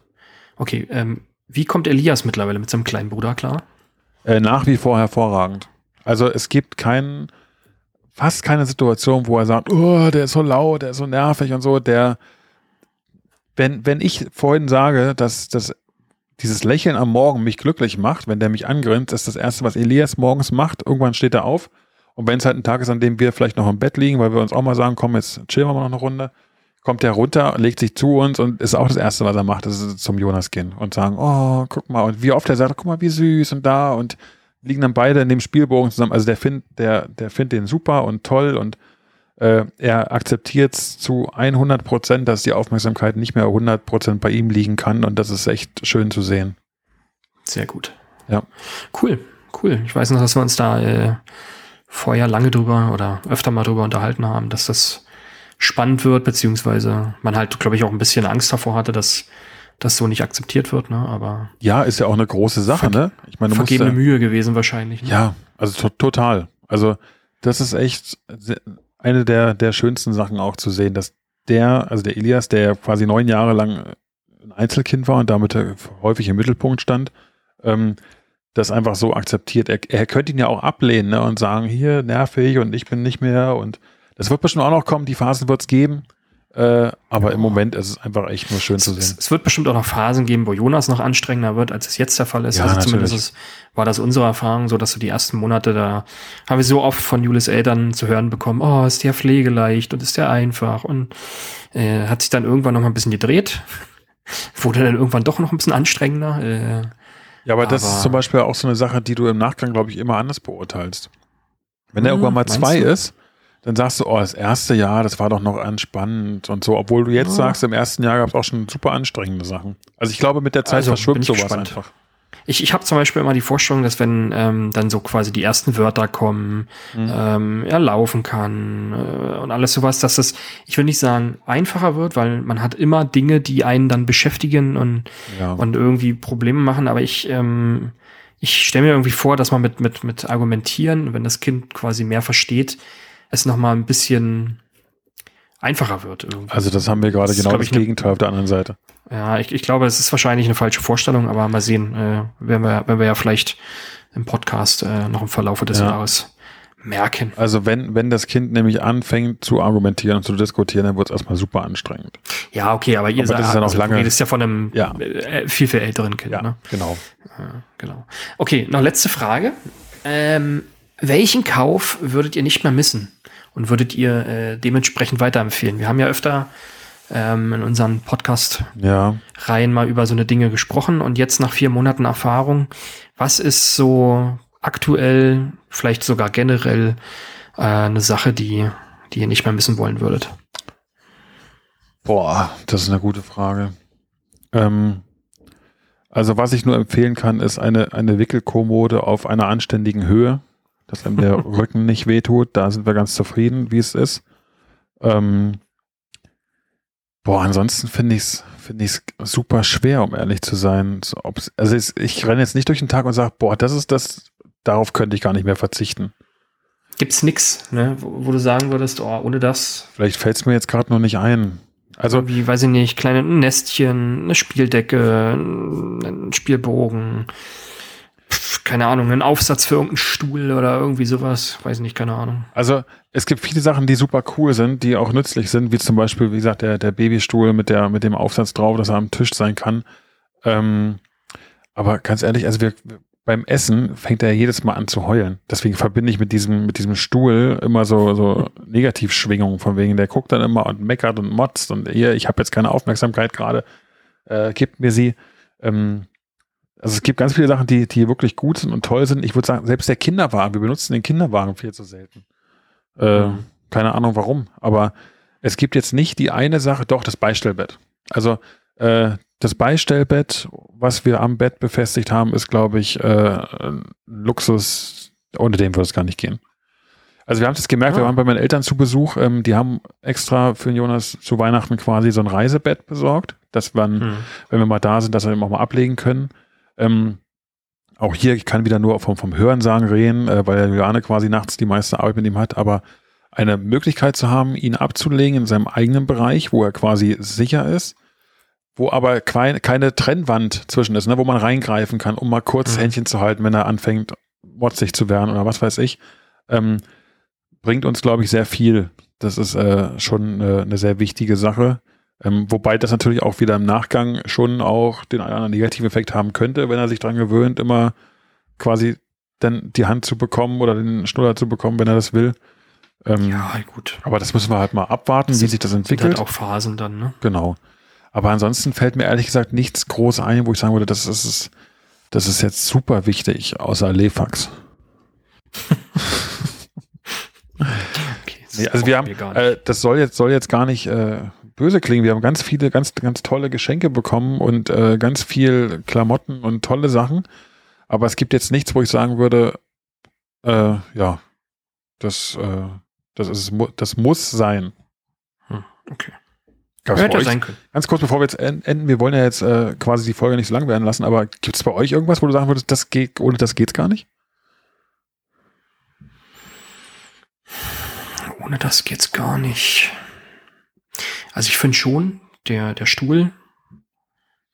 Okay, ähm, wie kommt Elias mittlerweile mit seinem kleinen Bruder klar? Äh, nach wie vor hervorragend. Also es gibt keinen, fast keine Situation, wo er sagt, oh, der ist so laut, der ist so nervig und so. Der, wenn, wenn ich vorhin sage, dass, dass dieses Lächeln am Morgen mich glücklich macht, wenn der mich angrinst, ist das Erste, was Elias morgens macht. Irgendwann steht er auf. Und wenn es halt ein Tag ist, an dem wir vielleicht noch im Bett liegen, weil wir uns auch mal sagen, komm, jetzt chillen wir mal noch eine Runde, kommt er runter, legt sich zu uns und ist auch das Erste, was er macht, ist zum Jonas gehen und sagen, oh, guck mal. Und wie oft er sagt, guck mal, wie süß und da und liegen dann beide in dem Spielbogen zusammen. Also der findet der, der findet den super und toll und äh, er akzeptiert zu 100 Prozent, dass die Aufmerksamkeit nicht mehr 100 Prozent bei ihm liegen kann und das ist echt schön zu sehen. Sehr gut. Ja. Cool, cool. Ich weiß noch, dass wir uns da äh, vorher lange drüber oder öfter mal drüber unterhalten haben, dass das spannend wird, beziehungsweise man halt, glaube ich, auch ein bisschen Angst davor hatte, dass das so nicht akzeptiert wird, ne? Aber ja, ist ja auch eine große Sache, ne? Ich meine, vergebene musst, Mühe gewesen wahrscheinlich. Ne? Ja, also to total. Also das ist echt eine der der schönsten Sachen auch zu sehen, dass der, also der Elias, der quasi neun Jahre lang ein Einzelkind war und damit häufig im Mittelpunkt stand, ähm, das einfach so akzeptiert. Er, er könnte ihn ja auch ablehnen ne, und sagen, hier nervig und ich bin nicht mehr und das wird bestimmt auch noch kommen, die Phasen wird es geben. Äh, aber im Moment ist es einfach echt nur schön es, zu sehen. Es, wird bestimmt auch noch Phasen geben, wo Jonas noch anstrengender wird, als es jetzt der Fall ist. Ja, also zumindest ist, war das unsere Erfahrung, so dass so die ersten Monate, da haben wir so oft von Julis Eltern zu hören bekommen, oh, ist der pflegeleicht und ist der einfach und äh, hat sich dann irgendwann noch mal ein bisschen gedreht. Wurde dann irgendwann doch noch ein bisschen anstrengender. Äh, ja, aber, aber das ist zum Beispiel auch so eine Sache, die du im Nachgang, glaube ich, immer anders beurteilst. Wenn er hm, irgendwann mal zwei du? ist, dann sagst du, oh, das erste Jahr, das war doch noch entspannend und so, obwohl du jetzt ja. sagst, im ersten Jahr gab es auch schon super anstrengende Sachen. Also ich glaube, mit der Zeit also, verschwimmt sowas gespannt. einfach. Ich, ich habe zum Beispiel immer die Vorstellung, dass wenn ähm, dann so quasi die ersten Wörter kommen, mhm. ähm, er laufen kann äh, und alles sowas, dass das, ich will nicht sagen, einfacher wird, weil man hat immer Dinge, die einen dann beschäftigen und, ja. und irgendwie Probleme machen, aber ich, ähm, ich stelle mir irgendwie vor, dass man mit, mit, mit Argumentieren, wenn das Kind quasi mehr versteht, es nochmal ein bisschen einfacher wird. Irgendwie. Also das haben wir gerade das genau das Gegenteil auf der anderen Seite. Ja, ich, ich glaube, es ist wahrscheinlich eine falsche Vorstellung, aber mal sehen, äh, wenn wir, wenn wir ja vielleicht im Podcast äh, noch im Verlauf des ja. Jahres merken. Also wenn, wenn das Kind nämlich anfängt zu argumentieren und zu diskutieren, dann wird es erstmal super anstrengend. Ja, okay, aber ihr aber sagt, das ist ja noch also, lange. Das ist ja von einem ja. Äh, viel, viel älteren Kind. Ja, ne? genau. Ja, genau. Okay, noch letzte Frage. Ähm, welchen Kauf würdet ihr nicht mehr missen? und würdet ihr äh, dementsprechend weiterempfehlen? Wir haben ja öfter ähm, in unseren Podcast-Reihen ja. mal über so eine Dinge gesprochen und jetzt nach vier Monaten Erfahrung, was ist so aktuell, vielleicht sogar generell äh, eine Sache, die, die ihr nicht mehr missen wollen würdet? Boah, das ist eine gute Frage. Ähm, also was ich nur empfehlen kann, ist eine, eine Wickelkommode auf einer anständigen Höhe, dass einem der Rücken nicht wehtut. Da sind wir ganz zufrieden, wie es ist. Ähm, boah, ansonsten finde ich es finde ich super schwer, um ehrlich zu sein. So, also ich, ich renne jetzt nicht durch den Tag und sage, boah, das ist das, darauf könnte ich gar nicht mehr verzichten. Gibt's nix, ne, wo, wo du sagen würdest, oh, ohne das. Vielleicht fällt es mir jetzt gerade noch nicht ein. Also, wie weiß ich nicht, kleine Nestchen, eine Spieldecke, ein Spielbogen, keine Ahnung, einen Aufsatz für irgendeinen Stuhl oder irgendwie sowas. Weiß nicht, keine Ahnung. Also es gibt viele Sachen, die super cool sind, die auch nützlich sind, wie zum Beispiel, wie gesagt, der, der Babystuhl mit, der, mit dem Aufsatz drauf, dass er am Tisch sein kann. Ähm, aber ganz ehrlich, also wir, beim Essen fängt er jedes Mal an zu heulen. Deswegen verbinde ich mit diesem, mit diesem Stuhl immer so, so Negativschwingungen von wegen, der guckt dann immer und meckert und motzt und ihr, ich habe jetzt keine Aufmerksamkeit gerade, äh, gibt mir sie. Ähm, also es gibt ganz viele Sachen, die, die wirklich gut sind und toll sind. Ich würde sagen, selbst der Kinderwagen, wir benutzen den Kinderwagen viel zu selten. Äh, mhm. Keine Ahnung warum, aber es gibt jetzt nicht die eine Sache, doch das Beistellbett. Also äh, das Beistellbett, was wir am Bett befestigt haben, ist, glaube ich, äh, ein Luxus, ohne den würde es gar nicht gehen. Also wir haben das gemerkt, ah. wir waren bei meinen Eltern zu Besuch, ähm, die haben extra für den Jonas zu Weihnachten quasi so ein Reisebett besorgt, dass wir, hm. wenn wir mal da sind, dass wir ihn auch mal ablegen können. Ähm, auch hier, ich kann wieder nur vom, vom Hörensagen reden, äh, weil Juliane quasi nachts die meiste Arbeit mit ihm hat, aber eine Möglichkeit zu haben, ihn abzulegen in seinem eigenen Bereich, wo er quasi sicher ist, wo aber keine, keine Trennwand zwischen ist, ne, wo man reingreifen kann, um mal kurz mhm. Händchen zu halten, wenn er anfängt, motzig zu werden oder was weiß ich, ähm, bringt uns, glaube ich, sehr viel. Das ist äh, schon äh, eine sehr wichtige Sache. Ähm, wobei das natürlich auch wieder im Nachgang schon auch den einen negativen Effekt haben könnte, wenn er sich daran gewöhnt, immer quasi dann die Hand zu bekommen oder den Schnuller zu bekommen, wenn er das will. Ähm, ja, gut. Aber das müssen wir halt mal abwarten, das wie sich das entwickelt. Sind halt auch Phasen dann, ne? Genau. Aber ansonsten fällt mir ehrlich gesagt nichts groß ein, wo ich sagen würde, das ist, das ist jetzt super wichtig, außer Lefax. okay, nee, also wir haben, äh, das soll jetzt, soll jetzt gar nicht äh, böse klingen. Wir haben ganz viele, ganz, ganz tolle Geschenke bekommen und äh, ganz viel Klamotten und tolle Sachen. Aber es gibt jetzt nichts, wo ich sagen würde, äh, ja, das, äh, das ist, das muss sein. Hm, okay. Gab's Hätte euch, sein können. Ganz kurz, bevor wir jetzt enden, wir wollen ja jetzt äh, quasi die Folge nicht so lang werden lassen, aber gibt es bei euch irgendwas, wo du sagen würdest, das geht, ohne das geht's gar nicht? Ohne das geht's gar nicht. Also ich finde schon, der, der Stuhl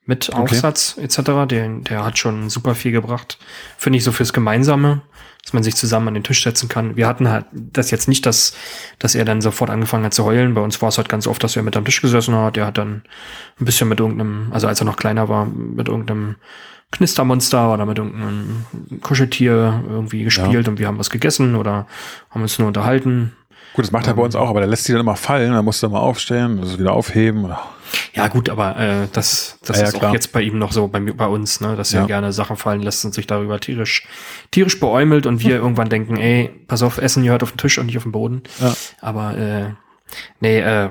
mit Aufsatz okay. etc., der, der hat schon super viel gebracht. Finde ich so fürs Gemeinsame, dass man sich zusammen an den Tisch setzen kann. Wir hatten halt das jetzt nicht, dass, dass er dann sofort angefangen hat zu heulen. Bei uns war es halt ganz oft, dass er mit am Tisch gesessen hat. Der hat dann ein bisschen mit irgendeinem, also als er noch kleiner war, mit irgendeinem Knistermonster oder mit irgendeinem Kuscheltier irgendwie gespielt ja. und wir haben was gegessen oder haben uns nur unterhalten. Gut, das macht er bei uns auch, aber der lässt sie dann immer fallen, dann musst du mal aufstellen, das wieder aufheben. Ja, gut, aber äh, das, das ja, ist ja, auch jetzt bei ihm noch so, bei, bei uns, ne, dass er gerne Sachen fallen lässt und sich darüber tierisch, tierisch beäumelt und wir irgendwann denken, ey, pass auf, Essen gehört auf den Tisch und nicht auf den Boden. Ja. Aber äh, nee, äh,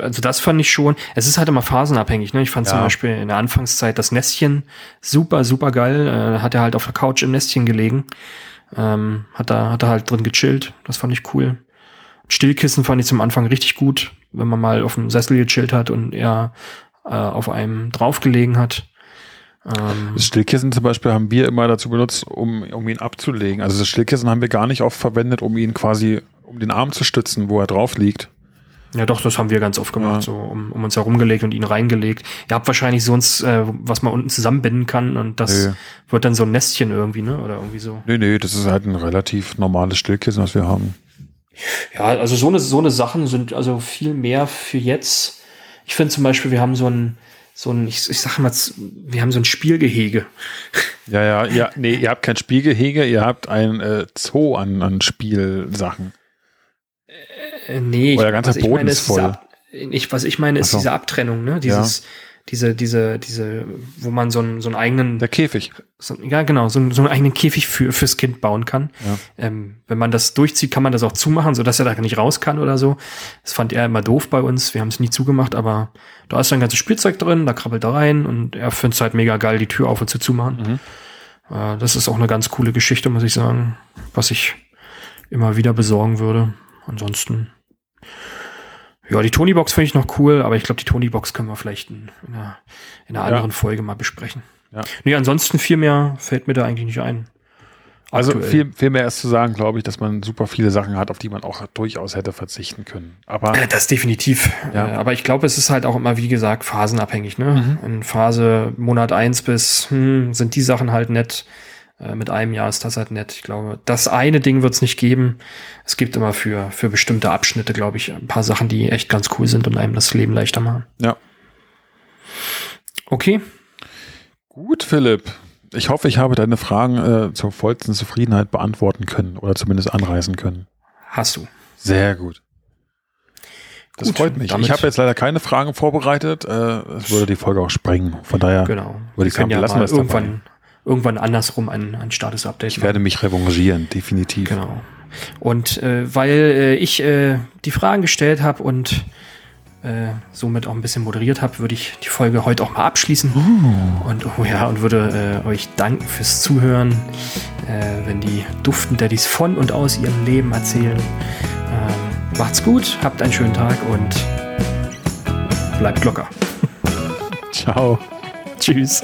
also das fand ich schon. Es ist halt immer phasenabhängig, ne? Ich fand zum Beispiel in der Anfangszeit das Nestchen super, super geil. Äh, hat er halt auf der Couch im Nestchen gelegen. Ähm, hat da, hat er halt drin gechillt. Das fand ich cool. Stillkissen fand ich zum Anfang richtig gut, wenn man mal auf dem Sessel gechillt hat und er äh, auf einem draufgelegen hat. Ähm, das Stillkissen zum Beispiel haben wir immer dazu benutzt, um, um ihn abzulegen. Also das Stillkissen haben wir gar nicht oft verwendet, um ihn quasi, um den Arm zu stützen, wo er drauf liegt. Ja, doch, das haben wir ganz oft gemacht, ja. so um, um uns herumgelegt und ihn reingelegt. Ihr habt wahrscheinlich sonst, äh, was man unten zusammenbinden kann und das nee. wird dann so ein Nestchen irgendwie, ne? Oder irgendwie so. Nee, nee, das ist halt ein relativ normales Stillkissen, was wir haben. Ja, also so eine, so eine Sachen sind also viel mehr für jetzt. Ich finde zum Beispiel, wir haben so ein, so ein, ich, ich sag mal, wir haben so ein Spielgehege. Ja, ja, ja, nee, ihr habt kein Spielgehege, ihr habt ein äh, Zoo an, an Spielsachen. Äh, nee, Euer ganzer Boden ist voll. ab, ich, was ich meine, ist so. diese Abtrennung, ne? Dieses, diese, diese, diese, wo man so einen, so einen eigenen, Der Käfig. so, ja genau, so, einen- so einen eigenen Käfig für, fürs Kind bauen kann. Ja. Ähm, wenn man das durchzieht, kann man das auch zumachen, sodass er da nicht raus kann oder so. Das fand er immer doof bei uns. Wir haben es nie zugemacht, aber da ist sein ganzes Spielzeug drin, da krabbelt er rein und er findet es halt mega geil, die Tür auf und zu zumachen. Äh, das ist auch eine ganz coole Geschichte, muss ich sagen, was ich immer wieder besorgen würde. Ansonsten, ja, die Tony-Box finde ich noch cool, aber ich glaube, die Tony-Box können wir vielleicht in, in, einer, in einer Ja. anderen Folge mal besprechen. Ja. Nee, ansonsten viel mehr fällt mir da eigentlich nicht ein. Also Aktuell. viel, viel mehr ist zu sagen, glaube ich, dass man super viele Sachen hat, auf die man auch durchaus hätte verzichten können. Aber Äh, Das definitiv. Ja. Äh, Aber ich glaube, es ist halt auch immer, wie gesagt, phasenabhängig. Ne? In Phase Monat eins bis hm, sind die Sachen halt nett. Äh, Mit einem Jahr ist das halt nett. Ich glaube, das eine Ding wird es nicht geben. Es gibt immer für, für bestimmte Abschnitte, glaube ich, ein paar Sachen, die echt ganz cool sind und einem das Leben leichter machen. ja. Okay. Gut, Philipp. Ich hoffe, ich habe deine Fragen äh, zur vollsten Zufriedenheit beantworten können oder zumindest anreißen können. Hast du. Sehr gut. Das Gut, freut mich. ich habe jetzt leider keine Fragen vorbereitet. Äh, Es würde die Folge auch sprengen. Von daher, Genau. Würde ich sagen, ja belassen mal wir es dabei. Irgendwann, andersrum ein, ein Status-Update ich werde mich revanchieren, definitiv. Genau. Und äh, weil äh, ich äh, die Fragen gestellt habe und äh, somit auch ein bisschen moderiert habe, würde ich die Folge heute auch mal abschließen. Und oh ja, und würde äh, euch danken fürs Zuhören, äh, wenn die Duften Daddys von und aus ihrem Leben erzählen. Ähm, macht's gut, habt einen schönen Tag und bleibt locker. Ciao. Tschüss.